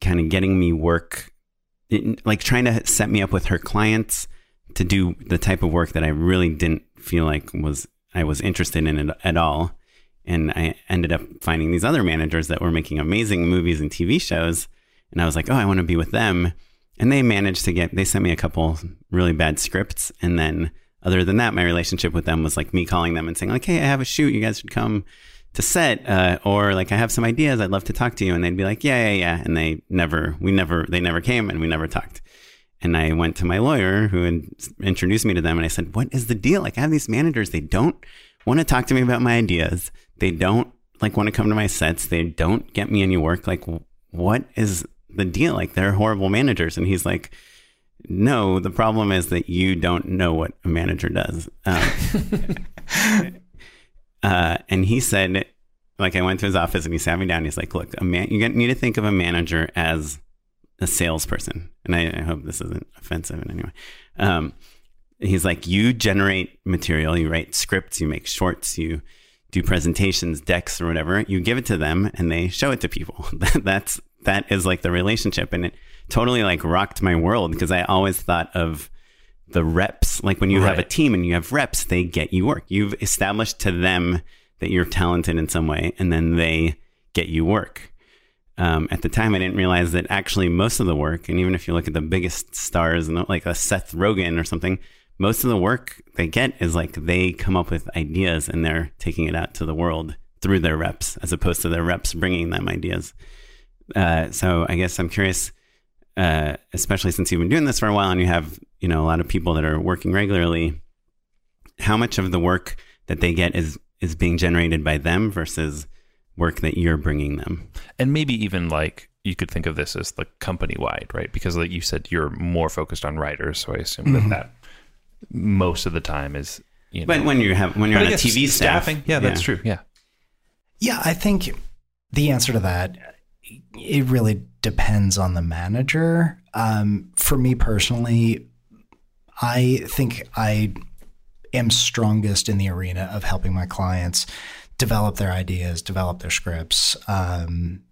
kind of getting me work, like trying to set me up with her clients to do the type of work that I really didn't feel like was I was interested in it at all. And I ended up finding these other managers that were making amazing movies and TV shows. And I was like, oh, I want to be with them. And they managed to get, they sent me a couple really bad scripts. And then other than that, my relationship with them was like me calling them and saying, like, hey, I have a shoot. You guys should come to set. Uh, or like, I have some ideas. I'd love to talk to you. And they'd be like, yeah, yeah, yeah. And they never, we never, they never came and we never talked. And I went to my lawyer who had introduced me to them and I said, What is the deal? Like, I have these managers, they don't want to talk to me about my ideas. They don't like want to come to my sets. They don't get me any work. Like, what is the deal? Like, they're horrible managers. And he's like, No, the problem is that you don't know what a manager does. Um, [laughs] uh, and he said, like, I went to his office and he sat me down. He's like, Look, a man, you need to think of a manager as a salesperson, and I, I hope this isn't offensive in any way. Um, he's like, you generate material, you write scripts, you make shorts, you do presentations, decks, or whatever. You give it to them, and they show it to people. [laughs] That's that is like the relationship, and it totally like rocked my world because I always thought of the reps. Like when you right. have a team and you have reps, they get you work. You've established to them that you're talented in some way, and then they get you work um, at the time, I didn't realize that actually most of the work, and even if you look at the biggest stars, and like a Seth Rogen or something, most of the work they get is like they come up with ideas and they're taking it out to the world through their reps, as opposed to their reps bringing them ideas. Uh, so I guess I'm curious, uh, especially since you've been doing this for a while and you have you know a lot of people that are working regularly. How much of the work that they get is is being generated by them versus work that you're bringing them. And maybe even like you could think of this as the company wide, right? Because like you said, you're more focused on writers, so I assume mm-hmm. that that most of the time is. You know, but when you have when you're on a TV staff, staffing, yeah, that's yeah. true. Yeah, yeah. I think the answer to that it really depends on the manager. Um, for me personally, I think I am strongest in the arena of helping my clients develop their ideas, develop their scripts, um,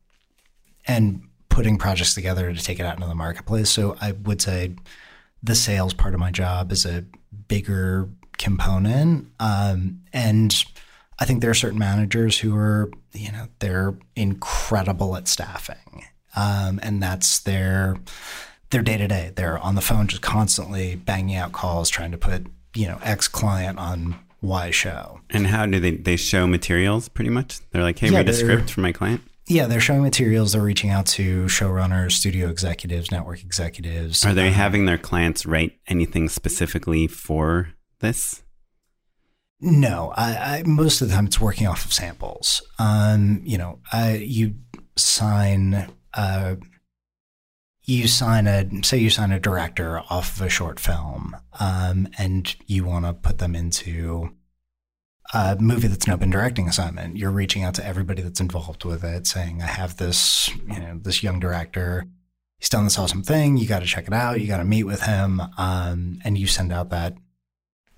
and putting projects together to take it out into the marketplace. So I would say the sales part of my job is a bigger component. Um, and I think there are certain managers who are, you know, they're incredible at staffing. Um, and that's their their day to day. They're on the phone just constantly banging out calls, trying to put, you know, X client on why show. And how do they they show materials pretty much? They're like, hey, yeah, read a script for my client. Yeah, they're showing materials. They're reaching out to showrunners, studio executives, network executives. Are they um, having their clients write anything specifically for this? No, I, I, most of the time it's working off of samples. Um, you know, I, you sign uh, you sign a say you sign a director off of a short film um, and you want to put them into a movie that's an open directing assignment. You're reaching out to everybody that's involved with it saying i have this you know this young director. He's done this awesome thing. You got to check it out. You got to meet with him. Um, and you send out that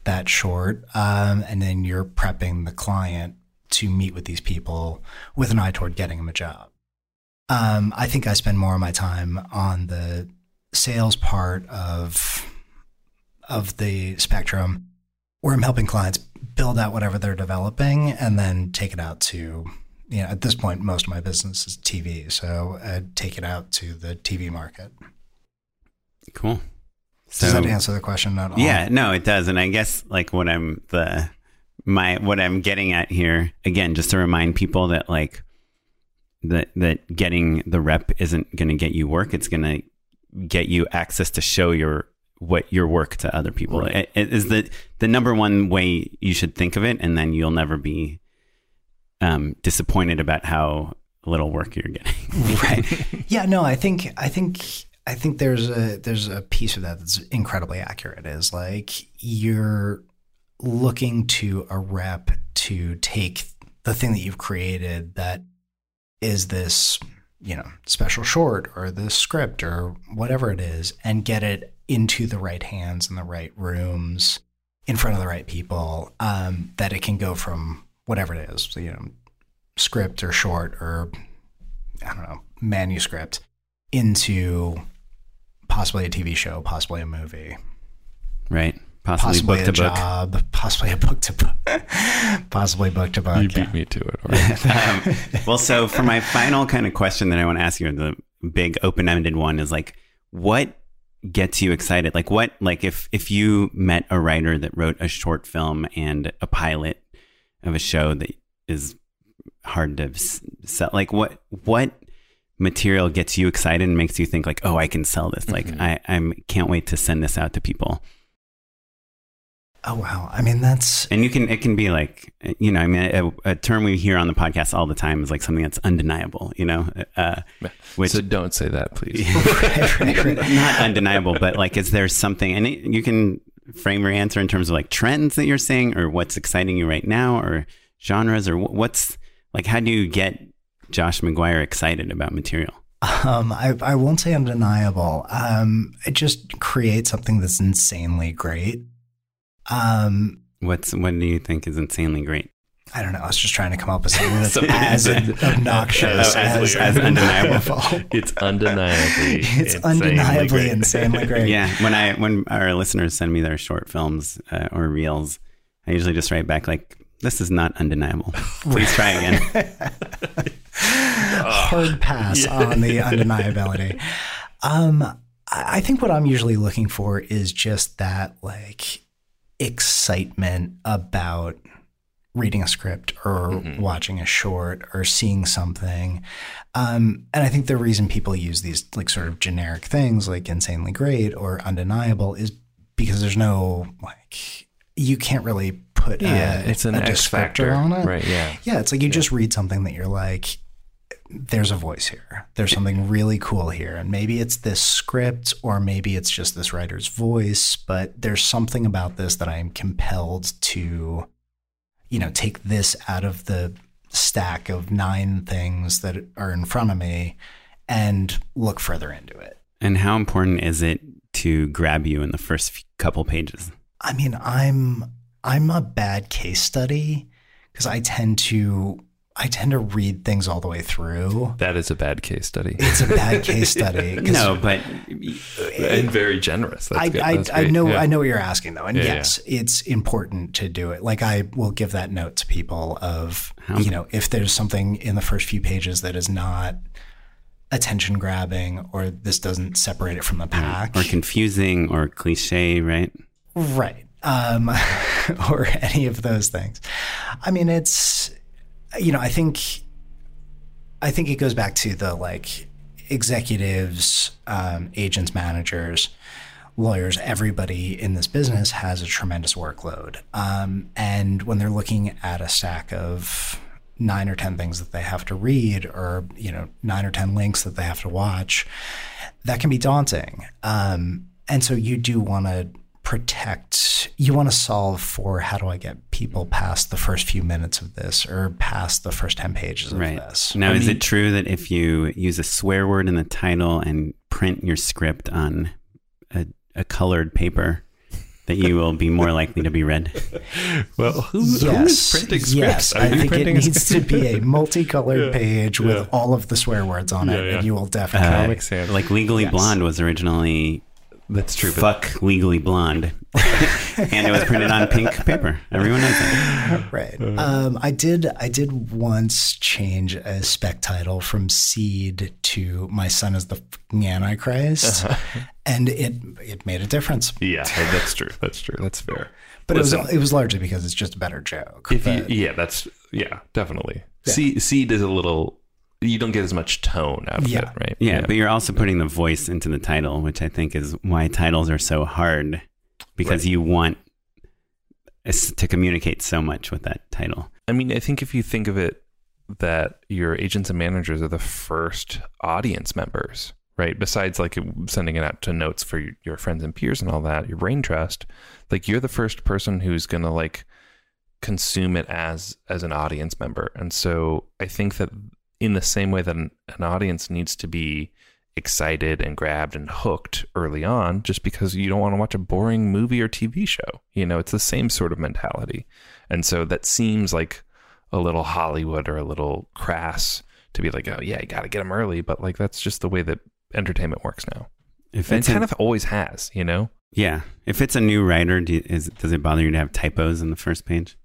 that short um, and then you're prepping the client to meet with these people with an eye toward getting them a job um, I think I spend more of my time on the sales part of of the spectrum, where I'm helping clients build out whatever they're developing and then take it out to you know at this point most of my business is TV, so I take it out to the TV market. Cool. So, does that answer the question at all? Yeah, no, it does, and I guess like what I'm the my what I'm getting at here again, just to remind people that like that that getting the rep isn't going to get you work. It's going to get you access to show your what your work to other people. Right. It is the the number one way you should think of it, and then you'll never be um, disappointed about how little work you're getting. right. [laughs] Yeah. No. I think. I think. I think there's a there's a piece of that that's incredibly accurate. Is like you're looking to a rep to take the thing that you've created that is this, you know, special short or the script or whatever it is and get it into the right hands in the right rooms in front of the right people um, that it can go from whatever it is, so, you know, script or short or I don't know, manuscript into possibly a TV show, possibly a movie. Right. Possibly, possibly book a to book. job, [laughs] possibly a book to book, [laughs] possibly book to book. You yeah. beat me to it. All right. [laughs] um, well, so for my final kind of question that I want to ask you, the big open-ended one is like, what gets you excited? Like, what, like, if if you met a writer that wrote a short film and a pilot of a show that is hard to s- sell, like, what what material gets you excited and makes you think like, oh, I can sell this? Like, Mhm. I I'm can't wait to send this out to people. Oh wow! I mean, that's And you can, it can be like, you know, I mean, a, a term we hear on the podcast all the time is like something that's undeniable, you know, uh, which so don't say that, please. [laughs] [laughs] right, right, right. not undeniable, but like, is there something, and it, you can frame your answer in terms of like trends that you're seeing or what's exciting you right now or genres or what's like, how do you get Josh McGuire excited about material? Um, I, I won't say undeniable. Um, it just creates something that's insanely great. Um, What's, what do you think is insanely great? I don't know. I was just trying to come up with something that's [laughs] Something as [laughs] that's- obnoxious Oh, [laughs] as- as, as undeniable. It's undeniably. It's insanely undeniably great. insanely great. Yeah. When I, when our listeners send me their short films uh, or reels, I usually just write back like, this is not undeniable. Please try again. [laughs] hard pass on the undeniability. Um, I think what I'm usually looking for is just that like excitement about reading a script or watching a short or seeing something. Um, and I think the reason people use these like sort of generic things like insanely great or undeniable is because there's no like you can't really put Yeah, a, it's an a X descriptor factor, on it. right? Yeah. Yeah, it's like you just read something that you're like, there's a voice here. There's something really cool here. And maybe it's this script or maybe it's just this writer's voice, but there's something about this that I am compelled to, you know, take this out of the stack of nine things that are in front of me and look further into it. And how important is it to grab you in the first couple pages? I mean, I'm I'm a bad case study because I tend to I tend to read things all the way through. That is a bad case study. It's a bad [laughs] case study. No, but and very generous. That's I, good. I, I know Yeah. I know what you're asking though, and Yeah, yes, it's important to do it. Like I will give that note to people of How- you know if there's something in the first few pages that is not attention grabbing or this doesn't separate it from the pack or confusing or cliche, right? right um, [laughs] or any of those things. I mean, it's you know I think I think it goes back to the like executives, um, agents, managers, lawyers, everybody in this business has a tremendous workload. Um, and when they're looking at a stack of nine or 10 things that they have to read or, you know, nine or 10 links that they have to watch, that can be daunting. Um, and so you do want to protect, you want to solve for how do I get people past the first few minutes of this or past the first 10 pages of Right. this. Now, I is mean- it true that if you use a swear word in the title and print your script on a, a colored paper, that you will be more likely to be read? [laughs] Well, who, who is printing scripts? yes. Are I think it printing a needs to be a multicolored Yeah, page with yeah. all of the swear words on it, Yeah, yeah. and you will definitely. Uh, Comic Like Legally Yes. Blonde was originally That's true. But fuck Legally Blonde, [laughs] and it was printed on pink paper. Everyone knows that. right. Um, I did. I did once change a spec title from Seed to "My Son is the Fucking Antichrist," Uh-huh. [laughs] and it it made a difference. yeah, that's true. That's true. That's fair. But Listen, it was it was largely because it's just a better joke. if you, yeah, that's yeah, definitely. Yeah. See, seed is a little. You don't get as much tone out of Yeah. it, right? Yeah, but you're also putting the voice into the title, which I think is why titles are so hard because Right. you want to communicate so much with that title. I mean, I think if you think of it, that your agents and managers are the first audience members, right? Besides, like sending it out to notes for your- your friends and peers and all that, your brain trust, like you're the first person who's gonna like consume it as as an audience member. And so I think that in the same way that an, an audience needs to be excited and grabbed and hooked early on just because you don't want to watch a boring movie or TV show. You know, it's the same sort of mentality. And so that seems like a little Hollywood or a little crass to be like, oh, yeah, you got to get them early. But like, that's just the way that entertainment works now. If And it's it kind a- of always has, you know? Yeah. If it's a new writer, do you, is, does it bother you to have typos in the first page?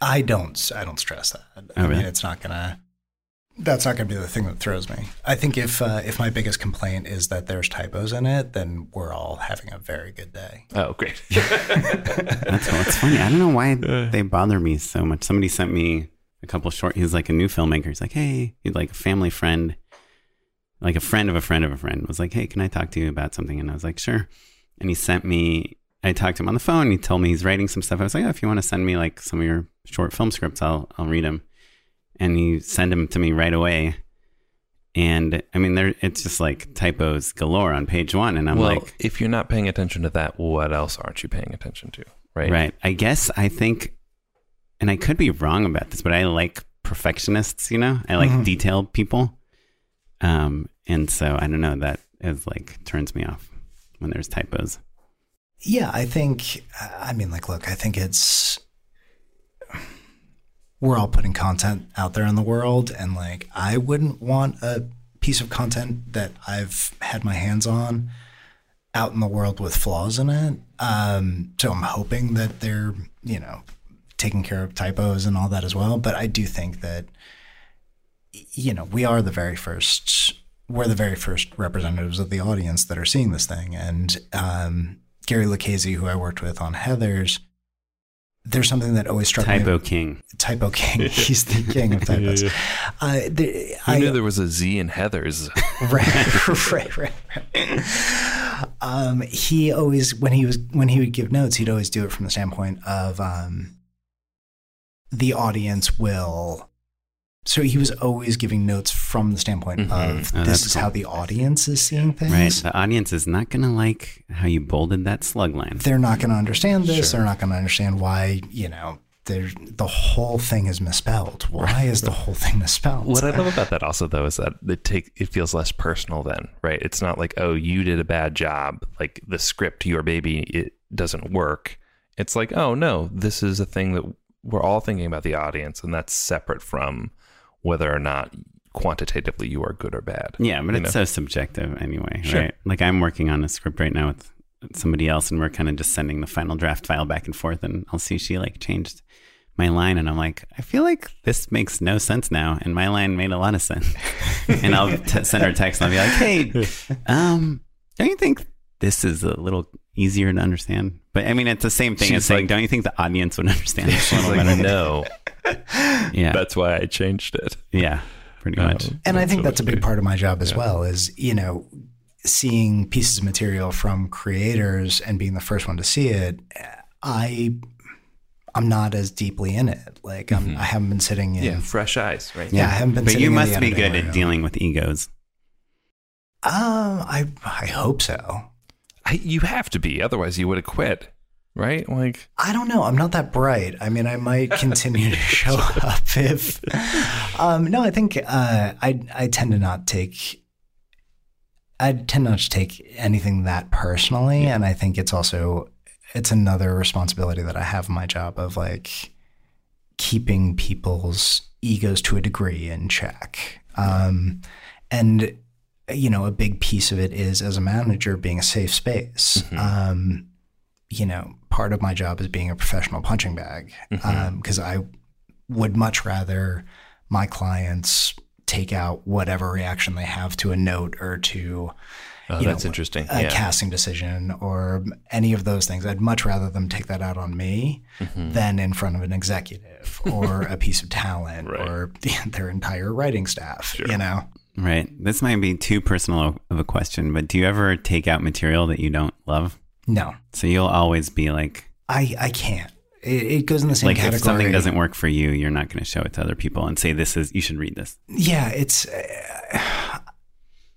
I don't. I don't stress that. Oh, I mean, really? it's not gonna. That's not gonna be the thing that throws me. I think if uh, if my biggest complaint is that there's typos in it, then we're all having a very good day. Oh, great. [laughs] That's well, it's funny. I don't know why they bother me so much. Somebody sent me a couple short. He's like a new filmmaker. He's like, hey, he's like a family friend, like a friend of a friend of a friend. Was like, hey, can I talk to you about something? And I was like, sure. And he sent me. I talked to him on the phone. He told me he's writing some stuff. I was like, oh, if you want to send me like some of your short film scripts, I'll I'll read them. And he sent them to me right away. And I mean, there it's just like typos galore on page one. And I'm well, like, if you're not paying attention to that, what else aren't you paying attention to? Right. Right. I guess I think, and I could be wrong about this, but I like perfectionists. You know, I like Mhm. detailed people. Um, and so I don't know. That is like turns me off when there's typos. Yeah, I think. I mean, like, look, I think it's. We're all putting content out there in the world, and like, I wouldn't want a piece of content that I've had my hands on out in the world with flaws in it. Um, so I'm hoping that they're, you know, taking care of typos and all that as well. But I do think that, you know, we are the very first. We're the very first representatives of the audience that are seeing this thing, and um, Gary Lucchese, who I worked with on Heathers, there's something that always struck Typo me. Typo King. Typo king. [laughs] He's the king of typos. [laughs] Uh, the, Who I, knew there was a Z in Heathers? [laughs] right, right, right, right. Um, he always, when he was, when he would give notes, he'd always do it from the standpoint of um, the audience will. So he was always giving notes from the standpoint Mhm. of Oh, this is cool. how the audience is seeing things. Right. The audience is not gonna like how you bolded that slug line. they're not going to understand this. Sure. They're not going to understand why, you know, the whole thing is misspelled. Why is the whole thing misspelled? What I love about that also though is that it take it feels less personal then, right? It's not like, oh, you did a bad job, like the script your baby it doesn't work. It's like, oh no, this is a thing that we're all thinking about the audience and that's separate from whether or not quantitatively you are good or bad. Yeah, but it's know? so subjective anyway, Sure. right? Like I'm working on a script right now with somebody else, and we're kind of just sending the final draft file back and forth, and I'll see she like changed my line, and I'm like, I feel like this makes no sense now, and my line made a lot of sense, [laughs] and I'll t- send her a text, and I'll be like, Hey, [laughs] um, don't you think this is a little easier to understand? But I mean, it's the same thing She's as saying, like- don't you think the audience would understand [laughs] She's little like, better? no, [laughs] Yeah, that's why I changed it. yeah, pretty much. Um, and I think that's a big part of my job as well is, you know, seeing pieces of material from creators and being the first one to see it. I, I'm not as deeply in it. Like I'm, I haven't been sitting in. Yeah, fresh eyes, right? Yeah, I haven't been But sitting you in the must be good at dealing with egos. Um, I, I hope so. You have to be, otherwise you would have quit, right? Like, I don't know. I'm not that bright. I mean, I might continue to [laughs] show up if. Um, no, I think uh, I I tend to not take. I tend not to take anything that personally, and I think it's also it's another responsibility that I have in my job of like keeping people's egos to a degree in check. Um, and you know, a big piece of it is as a manager being a safe space. Mm-hmm. Um, you know, part of my job is being a professional punching bag mm-hmm. um, because I would much rather my clients take out whatever reaction they have to a note or to oh, that's know, interesting. a yeah. casting decision or any of those things. I'd much rather them take that out on me mm-hmm. than in front of an executive or [laughs] a piece of talent Right. or [laughs] their entire writing staff. You know, Right. This might be too personal of a question, but do you ever take out material that you don't love? no, So you'll always be like, I I can't. It, it goes in the same like category. if something doesn't work for you, you're not going to show it to other people and say this is you should read this. yeah it's uh,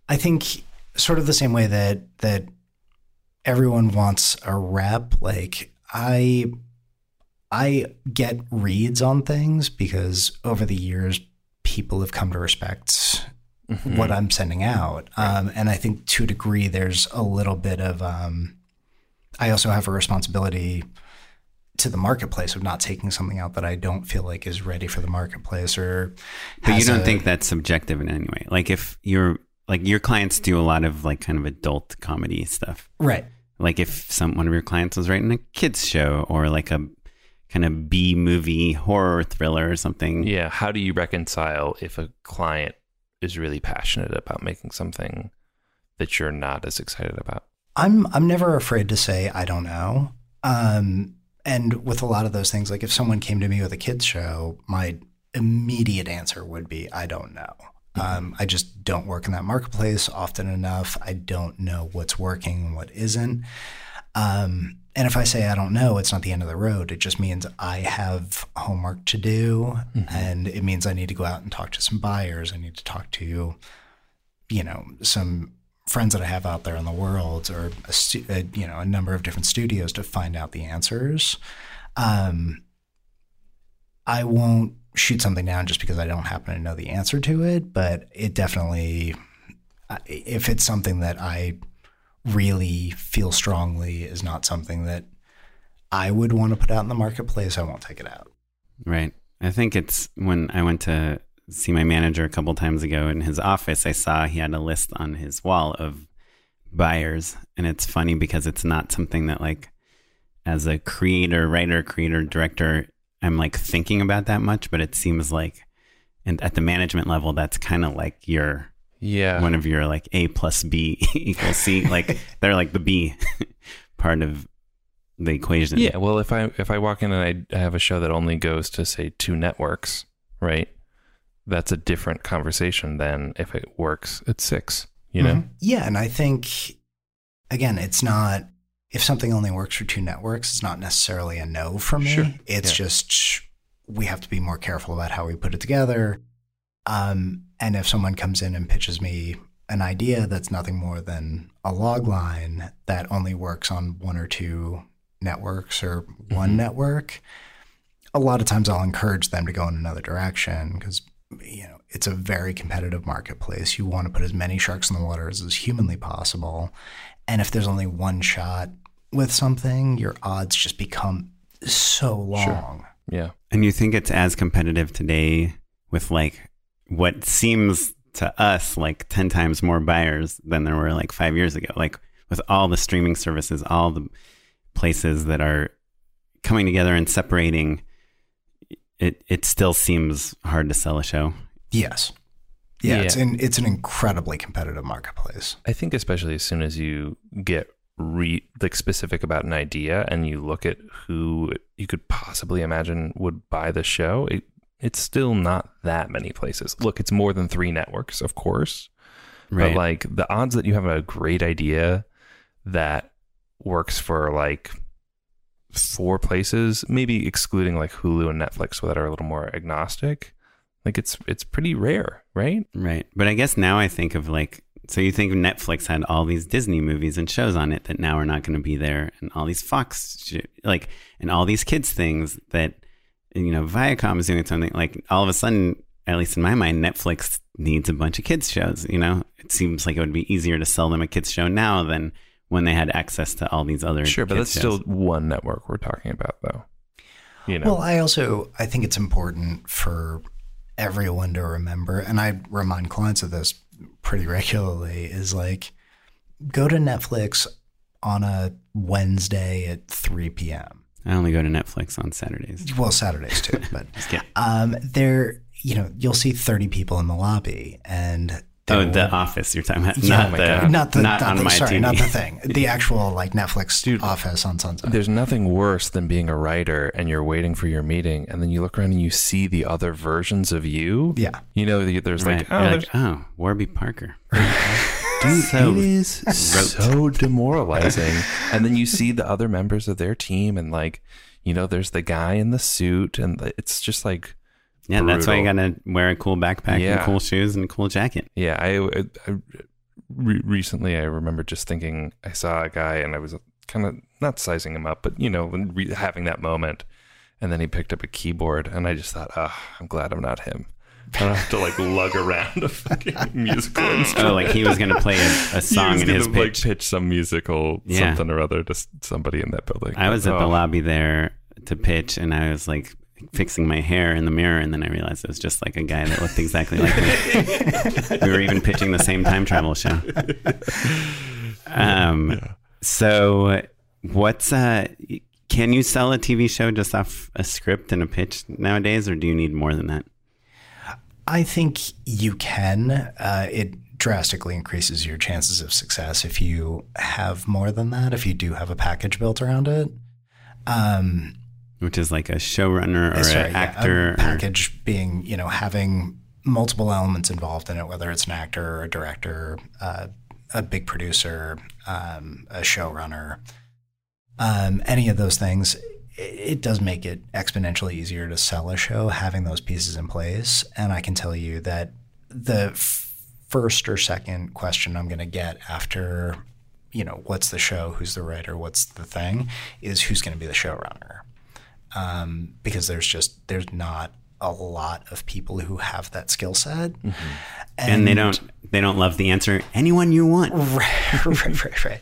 i think sort of the same way that that everyone wants a rep like i i get reads on things because over the years people have come to respect what i'm sending out um, and i think to a degree there's a little bit of um, i also have a responsibility to the marketplace of not taking something out that I don't feel like is ready for the marketplace or But you don't a- think that's subjective in any way. Like if you're like your clients do a lot of like kind of adult comedy stuff. right like if some one of your clients was writing a kids show or like a kind of B movie horror thriller or something. Yeah. How do you reconcile if a client is really passionate about making something that you're not as excited about? I'm I'm never afraid to say I don't know. Um, and with a lot of those things, like if someone came to me with a kids show, my immediate answer would be I don't know. Um, I just don't work in that marketplace often enough. I don't know what's working and what isn't. Um, and if I say I don't know, it's not the end of the road. It just means I have homework to do, and it means I need to go out and talk to some buyers. I need to talk to, you know, some friends that I have out there in the world, or a stu- a, you know, a number of different studios to find out the answers. Um, I won't shoot something down just because I don't happen to know the answer to it, but it definitely, if it's something that I really feel strongly is not something that I would want to put out in the marketplace, I won't take it out. Right. I think it's when I went to see my manager a couple times ago in his office, I saw he had a list on his wall of buyers. And it's funny because it's not something that, like, as a creator, writer, creator, director, I'm like thinking about that much, but it seems like, and at the management level, that's kind of like your Yeah. one of your like A plus B [laughs] equals C. Like [laughs] they're like the B [laughs] part of the equation. Yeah, well, if I if I walk in and I have a show that only goes to say two networks, right? That's a different conversation than if it works at six. You know, Mhm. Yeah, and I think again, it's not if something only works for two networks, it's not necessarily a no for me. Sure. It's Yeah. just we have to be more careful about how we put it together. Um, and if someone comes in and pitches me an idea that's nothing more than a log line that only works on one or two networks or one Mhm. network, a lot of times I'll encourage them to go in another direction because you know it's a very competitive marketplace. You want to put as many sharks in the water as is humanly possible, and if there's only one shot with something, your odds just become so long. yeah, And you think it's as competitive today with like what seems to us like 10 times more buyers than there were like five years ago? Like with all the streaming services, all the places that are coming together and separating, it, it still seems hard to sell a show. Yes. Yeah, Yeah. it's an it's an incredibly competitive marketplace. I think especially as soon as you get re like specific about an idea and you look at who you could possibly imagine would buy the show, it it's still not that many places. Look, it's more than three networks, of course. But like the odds that you have a great idea that works for like four places, maybe excluding like Hulu and Netflix that are a little more agnostic, like it's it's pretty rare, right? Right. But I guess now I think of like, so you think Netflix had all these Disney movies and shows on it that now are not going to be there, and all these Fox, sh- like, and all these kids things that, you know, Viacom is doing something like all of a sudden, at least in my mind, Netflix needs a bunch of kids shows. You know, it seems like it would be easier to sell them a kids show now than when they had access to all these other. Sure, but that's shows. still one network we're talking about, though. You know, Well, I also I think it's important for everyone to remember, and I remind clients of this pretty regularly, is like go to Netflix on a Wednesday at 3 p.m. I only go to Netflix on Saturdays. Well, Saturdays too, [laughs] but Just um, there, you know, you'll see 30 people in the lobby, and Oh, there the will- Office you're talking about, Yeah, not oh the not the not not on the, my sorry, TV. not the thing, [laughs] the actual like Netflix Dude, office on Sunset. there's nothing worse than being a writer and you're waiting for your meeting, and then you look around and you see the other versions of you. Yeah. You know, there's Right. like, oh, there's like, oh, Warby Parker. [laughs] Dude, So it is so demoralizing. [laughs] and then you see the other members of their team, and like, you know, there's the guy in the suit, and it's just like, Yeah, that's why you gotta wear a cool backpack Yeah. and cool shoes and a cool jacket. yeah. I, I, re- recently I remember just thinking I saw a guy, and I was kind of not sizing him up, but you know, re- having that moment, and then he picked up a keyboard, and I just thought, oh, I'm glad I'm not him. I don't have to like lug around a fucking [laughs] musical instrument. Oh, like he was gonna play a, a [laughs] He song was in his gonna, like pitch. pitch some musical Yeah. something or other to somebody in that building. I was at the Oh. lobby there to pitch, and I was like fixing my hair in the mirror, and then I realized it was just like a guy that looked exactly like me. [laughs] we were even pitching the same time travel show. Um, So, what's uh? Can you sell a TV show just off a script and a pitch nowadays, or do you need more than that? I think you can. Uh, it drastically increases your chances of success if you have more than that. If you do have a package built around it. Um, Which is like a showrunner or sorry, an yeah, actor. a or- package being, you know, having multiple elements involved in it, whether it's an actor or a director, uh, a big producer, um, a showrunner, um, any of those things. It, does make it exponentially easier to sell a show having those pieces in place. And I can tell you that the first or second question I'm going to get after, you know, what's the show, who's the writer, what's the thing, is who's going to be the showrunner um, because there's just there's not a lot of people who have that skill set, and they don't they don't love the answer. Anyone you want. [laughs] right, right, right, right.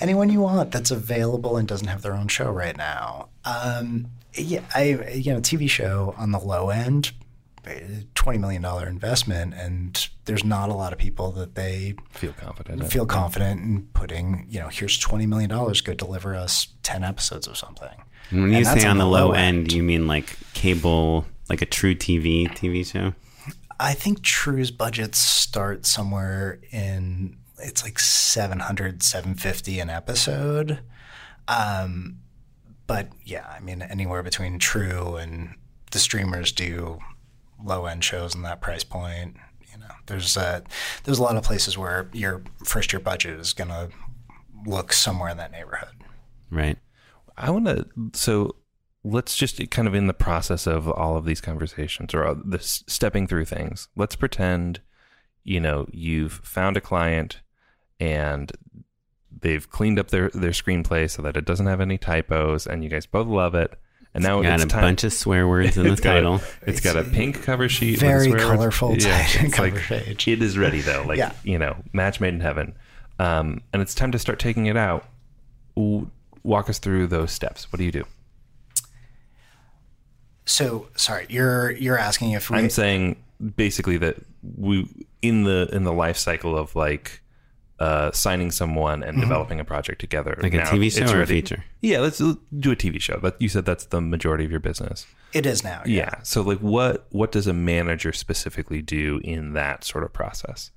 Anyone you want that's available and doesn't have their own show right now. Um, yeah, I you know TV show on the low end, twenty million dollar investment, and there's not a lot of people that they Feel confident. in. feel confident in putting. You know, here's twenty million dollars, go deliver us ten episodes of something. And when you And that's say on the low end, you mean like cable, like a truTV TV show? I think True's budgets start somewhere in it's like 700 750 an episode. Um, but yeah, I mean anywhere between True and the streamers do low end shows in that price point. You know, there's a there's a lot of places where your first year budget is going to look somewhere in that neighborhood. Right. I want to. So let's just kind of in the process of all of these conversations or this stepping through things. Let's pretend, you know, you've found a client and they've cleaned up their their screenplay so that it doesn't have any typos, and you guys both love it. And now Got it's a time. bunch of swear words in the [laughs] It's got a- title. it's got a pink cover sheet, with Very swear words. colorful Yeah, title- it's cover like, page. It is ready though, like Yeah. you know, match made in heaven. Um, and it's time to start taking it out. Walk us through those steps. What do you do? So sorry, you're you're asking if we I'm saying basically that we in the in the life cycle of like uh, signing someone and developing a project together, Like a TV show it's or a feature? Yeah, let's do a TV show. But you said that's the majority of your business. it is now. Yeah. So like, what what does a manager specifically do in that sort of process?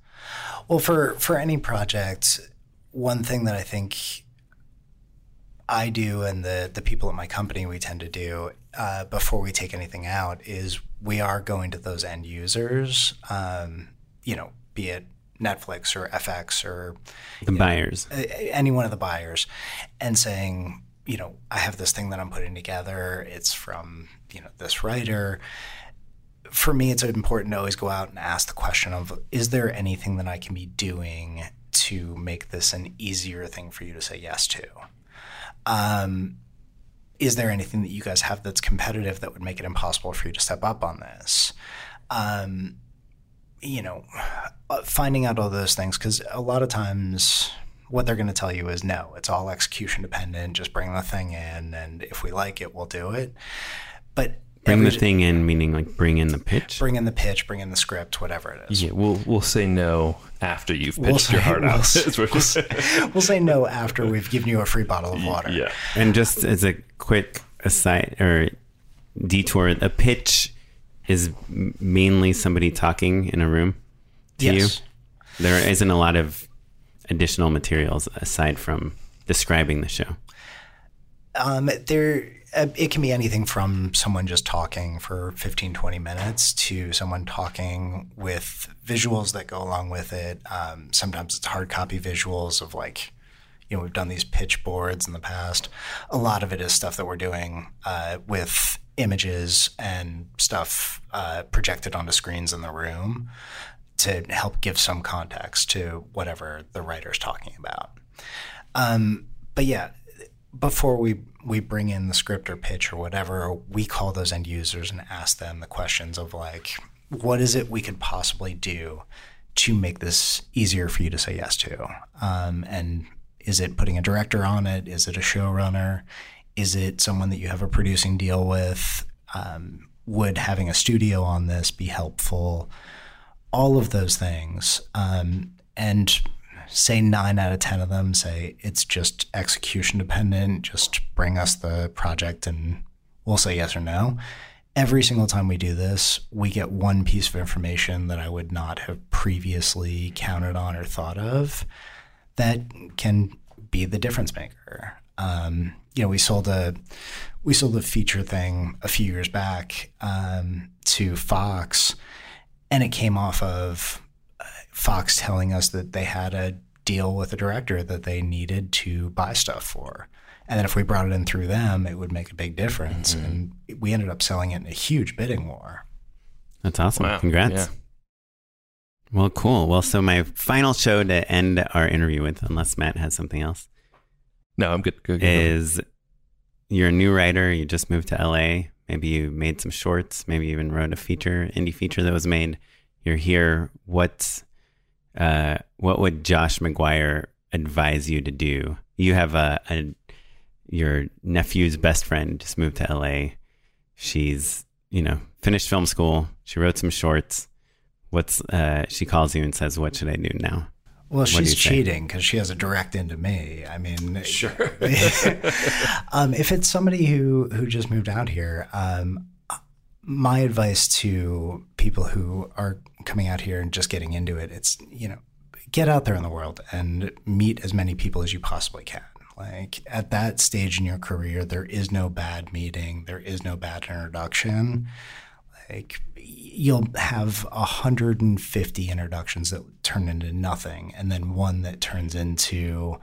Well, for for any project, one thing that I think I do and the the people at my company we tend to do uh, before we take anything out is we are going to those end users, um, you know, be it Netflix or FX or The buyers. uh, any one of the buyers and saying, you know, I have this thing that I'm putting together. It's from, you know, this writer. For me, it's important to always go out and ask the question of, is there anything that I can be doing to make this an easier thing for you to say yes to? Um, is there anything that you guys have that's competitive that would make it impossible for you to step up on this? Um, you know, uh, finding out all those things because a lot of times what they're going to tell you is no, it's all execution dependent. Just bring the thing in, and if we like it, we'll do it. But Bring every- the thing in, meaning like bring in the pitch. bring in the pitch, bring in the script, whatever it is. Yeah, we'll we'll say no after you've pitched We'll your say- heart we'll out. s- [laughs] Is we'll s- [laughs] We'll say no after we've given you a free bottle of water. yeah. And just as a quick aside or detour, a pitch is mainly somebody talking in a room to Yes. you. There isn't a lot of additional materials aside from describing the show. Um, there, it can be anything from someone just talking for 15, 20 minutes to someone talking with visuals that go along with it. Um, sometimes it's hard copy visuals of like, you know, we've done these pitch boards in the past. A lot of it is stuff that we're doing uh, with images and stuff uh, projected onto screens in the room to help give some context to whatever the writer's talking about. Um, but yeah, before we we bring in the script or pitch or whatever, we call those end users and ask them the questions of like, what is it we could possibly do to make this easier for you to say yes to? Um, and is it putting a director on it? Is it a showrunner? Is it someone that you have a producing deal with? Um, would having a studio on this be helpful? All of those things. Um, and say nine out of 10 of them say it's just execution dependent, just bring us the project and we'll say yes or no. Every single time we do this, we get one piece of information that I would not have previously counted on or thought of that can be the difference maker. Um, you know, we sold a we sold a feature thing a few years back um, to Fox, and it came off of Fox telling us that they had a deal with a director that they needed to buy stuff for. And then if we brought it in through them, it would make a big difference. Mm-hmm. And we ended up selling it in a huge bidding war. That's awesome. Wow. Congrats. Yeah. Well, cool. Well, so my final show to end our interview with, unless Matt has something else. No, I'm good. good, good is you're a new writer. You just moved to LA. Maybe you made some shorts. Maybe you even wrote a feature, indie feature that was made. You're here. What's uh, what would Josh McGuire advise you to do? You have a, a your nephew's best friend just moved to LA. She's, you know, finished film school. She wrote some shorts. What's uh, she calls you and says, "What should I do now?" Well, what she's cheating because she has a direct into me. I mean, sure. [laughs] um, if it's somebody who who just moved out here, um, my advice to people who are coming out here and just getting into it, it's you know, get out there in the world and meet as many people as you possibly can. Like at that stage in your career, there is no bad meeting, there is no bad introduction. Like you'll have 150 introductions that turn into nothing, and then one that turns into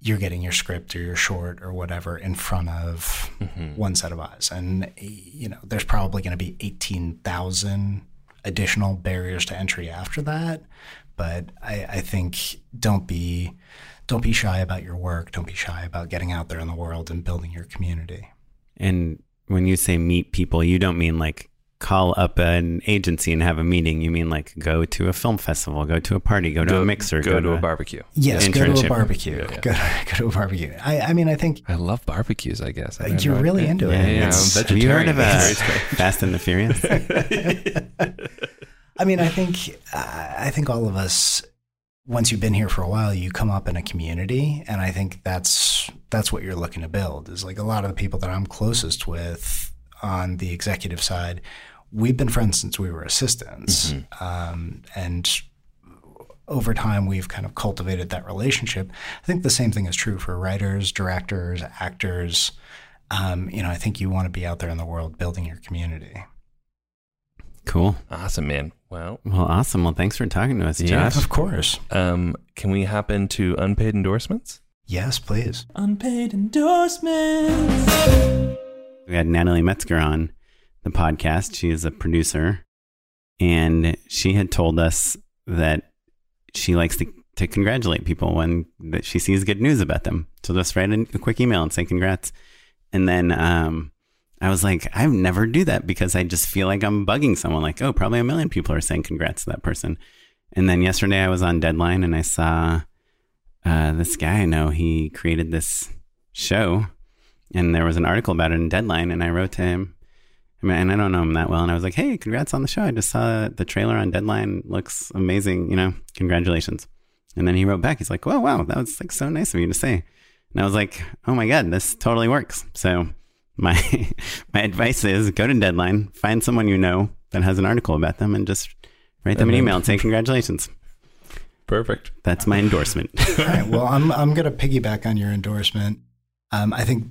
you're getting your script or your short or whatever in front of mm-hmm. one set of eyes. And you know, there's probably going to be 18,000 additional barriers to entry after that. But I, I think don't be don't be shy about your work. Don't be shy about getting out there in the world and building your community. And when you say meet people, you don't mean like call up an agency and have a meeting. You mean like go to a film festival, go to a party, go to go, a mixer, go, go to, to, a barbecue. Yes, go to a barbecue. Yeah, yeah. Go, to, go to a barbecue. I, I mean, I think I love barbecues. I guess I you're really into yeah, it. Yeah, have you heard of uh, [laughs] Fast and the Furious? [laughs] I mean, I think uh, I think all of us once you've been here for a while, you come up in a community, and I think that's that's what you're looking to build. Is like a lot of the people that I'm closest with on the executive side, we've been friends since we were assistants, mm-hmm. um, and over time we've kind of cultivated that relationship. I think the same thing is true for writers, directors, actors. Um, you know, I think you want to be out there in the world building your community. Cool. Awesome, man. Well, well, awesome. Well, thanks for talking to us, yeah, Josh. Of course. Um, can we hop into unpaid endorsements? Yes, please. Unpaid endorsements. We had Natalie Metzger on the podcast. She is a producer, and she had told us that she likes to, to congratulate people when that she sees good news about them. So just write a, quick email and say congrats. And then um, I was like, I never do that because I just feel like I'm bugging someone. Like, oh, probably a million people are saying congrats to that person. And then yesterday I was on Deadline and I saw uh, this guy I know. He created this show, and there was an article about it in Deadline. And I wrote to him, and I don't know him that well. And I was like, hey, congrats on the show. I just saw the trailer on Deadline. Looks amazing. You know, congratulations. And then he wrote back. He's like, oh, wow, that was like so nice of you to say. And I was like, oh my God, this totally works. So my [laughs] my advice is go to Deadline, find someone you know that has an article about them, and just write them an email and say congratulations. Perfect. That's my endorsement. [laughs] All right. Well, I'm I'm going to piggyback on your endorsement. Um, I think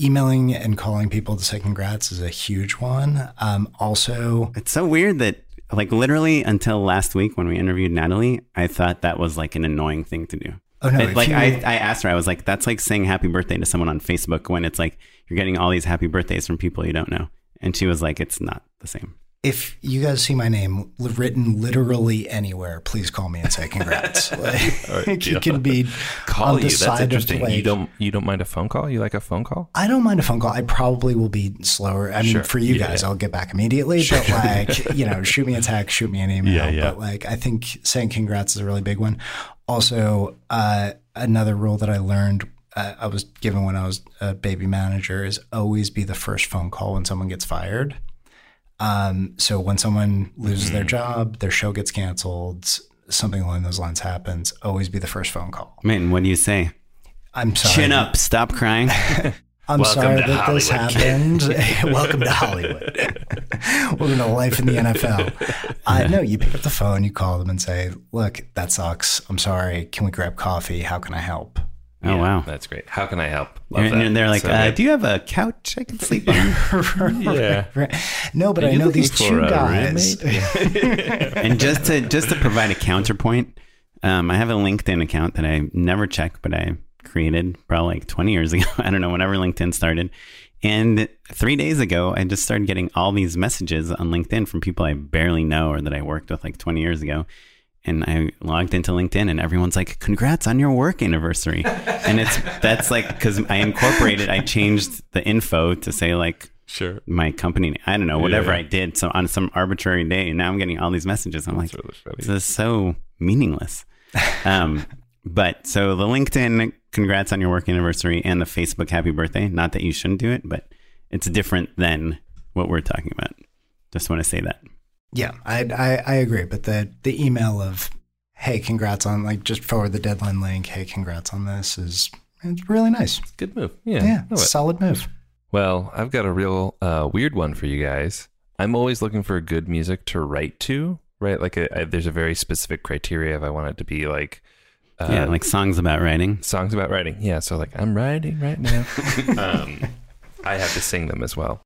emailing and calling people to say congrats is a huge one. Um, also, it's so weird that like literally until last week when we interviewed Natalie, I thought that was like an annoying thing to do. Oh no! like you, I, I asked her, I was like, "That's like saying happy birthday to someone on Facebook when it's like you're getting all these happy birthdays from people you don't know." And she was like, "It's not the same." If you guys see my name written literally anywhere, please call me and say [laughs] congrats. like, right, [laughs] you can be [laughs] call you. That's interesting. Like, you don't you don't mind a phone call? You like a phone call? I don't mind a phone call. I probably will be slower. I mean, sure. for you yeah, guys, yeah. I'll get back immediately. Sure. But like, you know, shoot me a text, shoot me an email. Yeah, yeah. But like, I think saying congrats is a really big one. Also, uh, another rule that I learned uh, I was given when I was a baby manager is always be the first phone call when someone gets fired. Um, so when someone loses mm-hmm. their job, their show gets canceled, something along those lines happens, always be the first phone call. Man, what do you say? I'm sorry. Chin up, stop crying. [laughs] I'm Welcome sorry to that this happened. [laughs] [laughs] Welcome to Hollywood. Welcome to life in the NFL. I know you pick up the phone, you call them and say, "Look, that sucks. I'm sorry. Can we grab coffee? How can I help?" Oh, Yeah, wow. That's great. How can I help? Love and, that. and they're like, So uh, good. do you have a couch I can sleep on? [laughs] Yeah. Right. [laughs] No, but Are I you know these two guys. [laughs] and just to just to provide a counterpoint, um, I have a LinkedIn account that I never check, but I created probably like 20 years ago. I don't know, whenever LinkedIn started. And three days ago, I just started getting all these messages on LinkedIn from people I barely know or that I worked with like 20 years ago. And I logged into LinkedIn and everyone's like, congrats on your work anniversary. and it's, that's like, because I incorporated, I changed the info to say like, Sure. my company. I don't know, whatever Yeah. I did. So on some arbitrary day, now I'm getting all these messages. I'm like, really this is so meaningless. um, but so the LinkedIn, congrats on your work anniversary, and the Facebook happy birthday. Not that you shouldn't do it, but it's different than what we're talking about. Just want to say that. Yeah, I, I I agree. But the the email of hey, congrats on like just forward the deadline link. Hey, congrats on this is it's really nice. Good move. Yeah. Yeah, know it. solid move. Well, I've got a real uh, weird one for you guys. I'm always looking for good music to write to, right? Like, a, I, there's a very specific criteria if I want it to be like, uh, yeah, like songs about writing. songs about writing. Yeah, so like, I'm writing right now. [laughs] um, I have to sing them as well.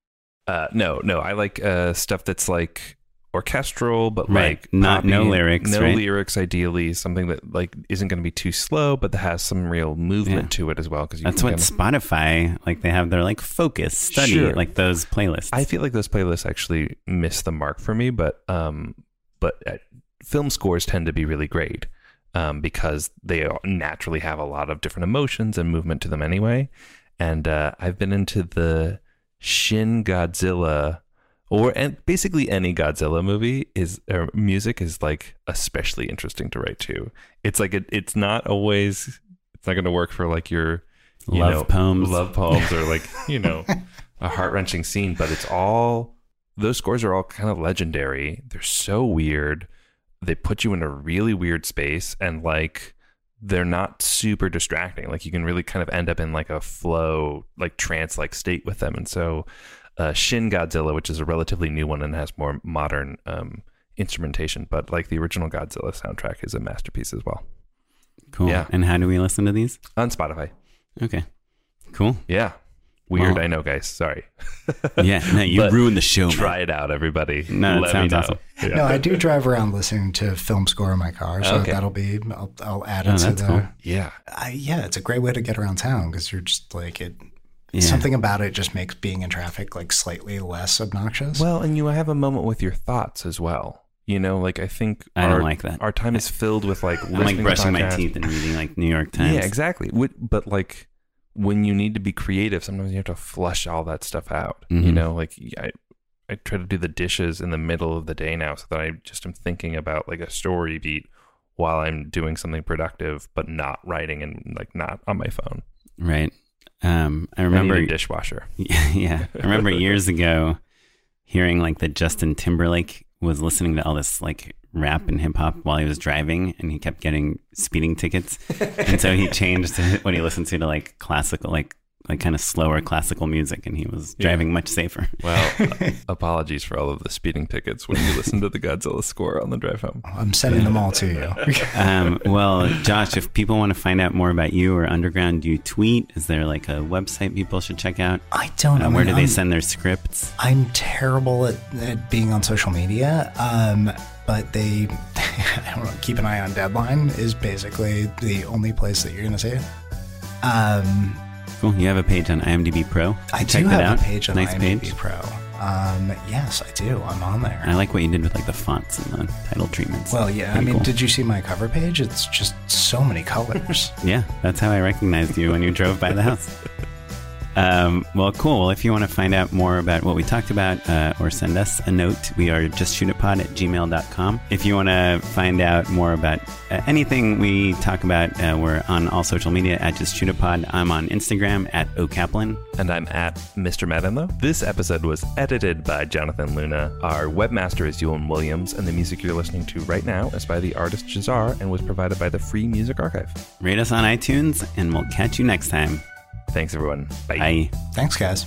Uh, no, no, I like uh, stuff that's like orchestral, but Right. like Not- no lyrics, no right? lyrics. Ideally, something that like isn't going to be too slow, but that has some real movement Yeah. to it as well. Because That's what Spotify like. They have their like focus study, Sure. like those playlists. I feel like those playlists actually miss the mark for me, but um, but uh, film scores tend to be really great um, because they naturally have a lot of different emotions and movement to them anyway. And uh, I've been into the Shin Godzilla, or and basically any Godzilla movie is music is like especially interesting to write to. It's like it, it's not always it's not going to work for like your you Love know, poems. love poems, or like [laughs] you know, a heart wrenching scene. But it's all those scores are all kind of legendary. They're so weird. They put you in a really weird space, and like they're not super distracting. Like you can really kind of end up in like a flow, like trance like state with them. And so, uh, Shin Godzilla, which is a relatively new one and has more modern um, instrumentation, but like the original Godzilla soundtrack is a masterpiece as well cool. yeah. And how do we listen to these? on Spotify. Okay. Cool. Yeah. Weird, Well- I know, guys. Sorry. [laughs] Yeah. No, you But ruined the show. man. Try it out, everybody. No, that Let sounds awesome. [laughs] Yeah. No, I do drive around listening to film score in my car, so Okay. that'll be I'll, I'll add Oh, it to the. cool. yeah. I, yeah, it's a great way to get around town because you're just like it. Yeah. Something about it just makes being in traffic like slightly less obnoxious. Well, and you have a moment with your thoughts as well. You know, like I think I our, don't like that. Our time is filled with like I'm like brushing my teeth and reading like New York Times. Yeah, exactly. But like when you need to be creative, sometimes you have to flush all that stuff out. You Mhm. know, like I, I try to do the dishes in the middle of the day now, so that I just am thinking about like a story beat while I'm doing something productive, but not writing and like not on my phone. Right. Um, I I remember. a dishwasher. [laughs] yeah, I remember years ago hearing like that Justin Timberlake was listening to all this like rap and hip hop while he was driving, and he kept getting speeding tickets, and so he [laughs] changed what he listened to to like classical, like like kind of slower classical music, and he was Yeah. driving much safer. Well, [laughs] apologies for all of the speeding tickets when you listen to the Godzilla score on the drive home. I'm sending them all to you. [laughs] Um, well, Josh, if people want to find out more about you or Underground, do you tweet? Is there like a website people should check out? I don't. Uh, I where mean, do they I'm- send their scripts? I'm terrible at, at being on social media. Um, but they, [laughs] I don't know, keep an eye on Deadline is basically the only place that you're going to see it. Um, Cool. You have a page on IMDb Pro. I Check do that have out. a page on nice IMDb page. Pro. Um, yes, I do. I'm on there. I like what you did with like the fonts and the title treatments. well, yeah. I mean, cool. did you see my cover page? It's just so many colors. [laughs] yeah, that's how I recognized you when you drove by the house. [laughs] Um, well, cool. Well, if you want to find out more about what we talked about uh, or send us a note, we are justshootitpod at gmail.com. If you want to find out more about uh, anything we talk about, uh, we're on all social media at justshootitpod. I'm on Instagram at okaplan. And I'm at Mr. Maddenlow. This episode was edited by Jonathan Luna. Our webmaster is Ewan Williams, and the music you're listening to right now is by the artist Jahzzar and was provided by the Free Music Archive. Rate us on iTunes, and we'll catch you next time. Thanks, everyone. Bye. Bye. Thanks, guys.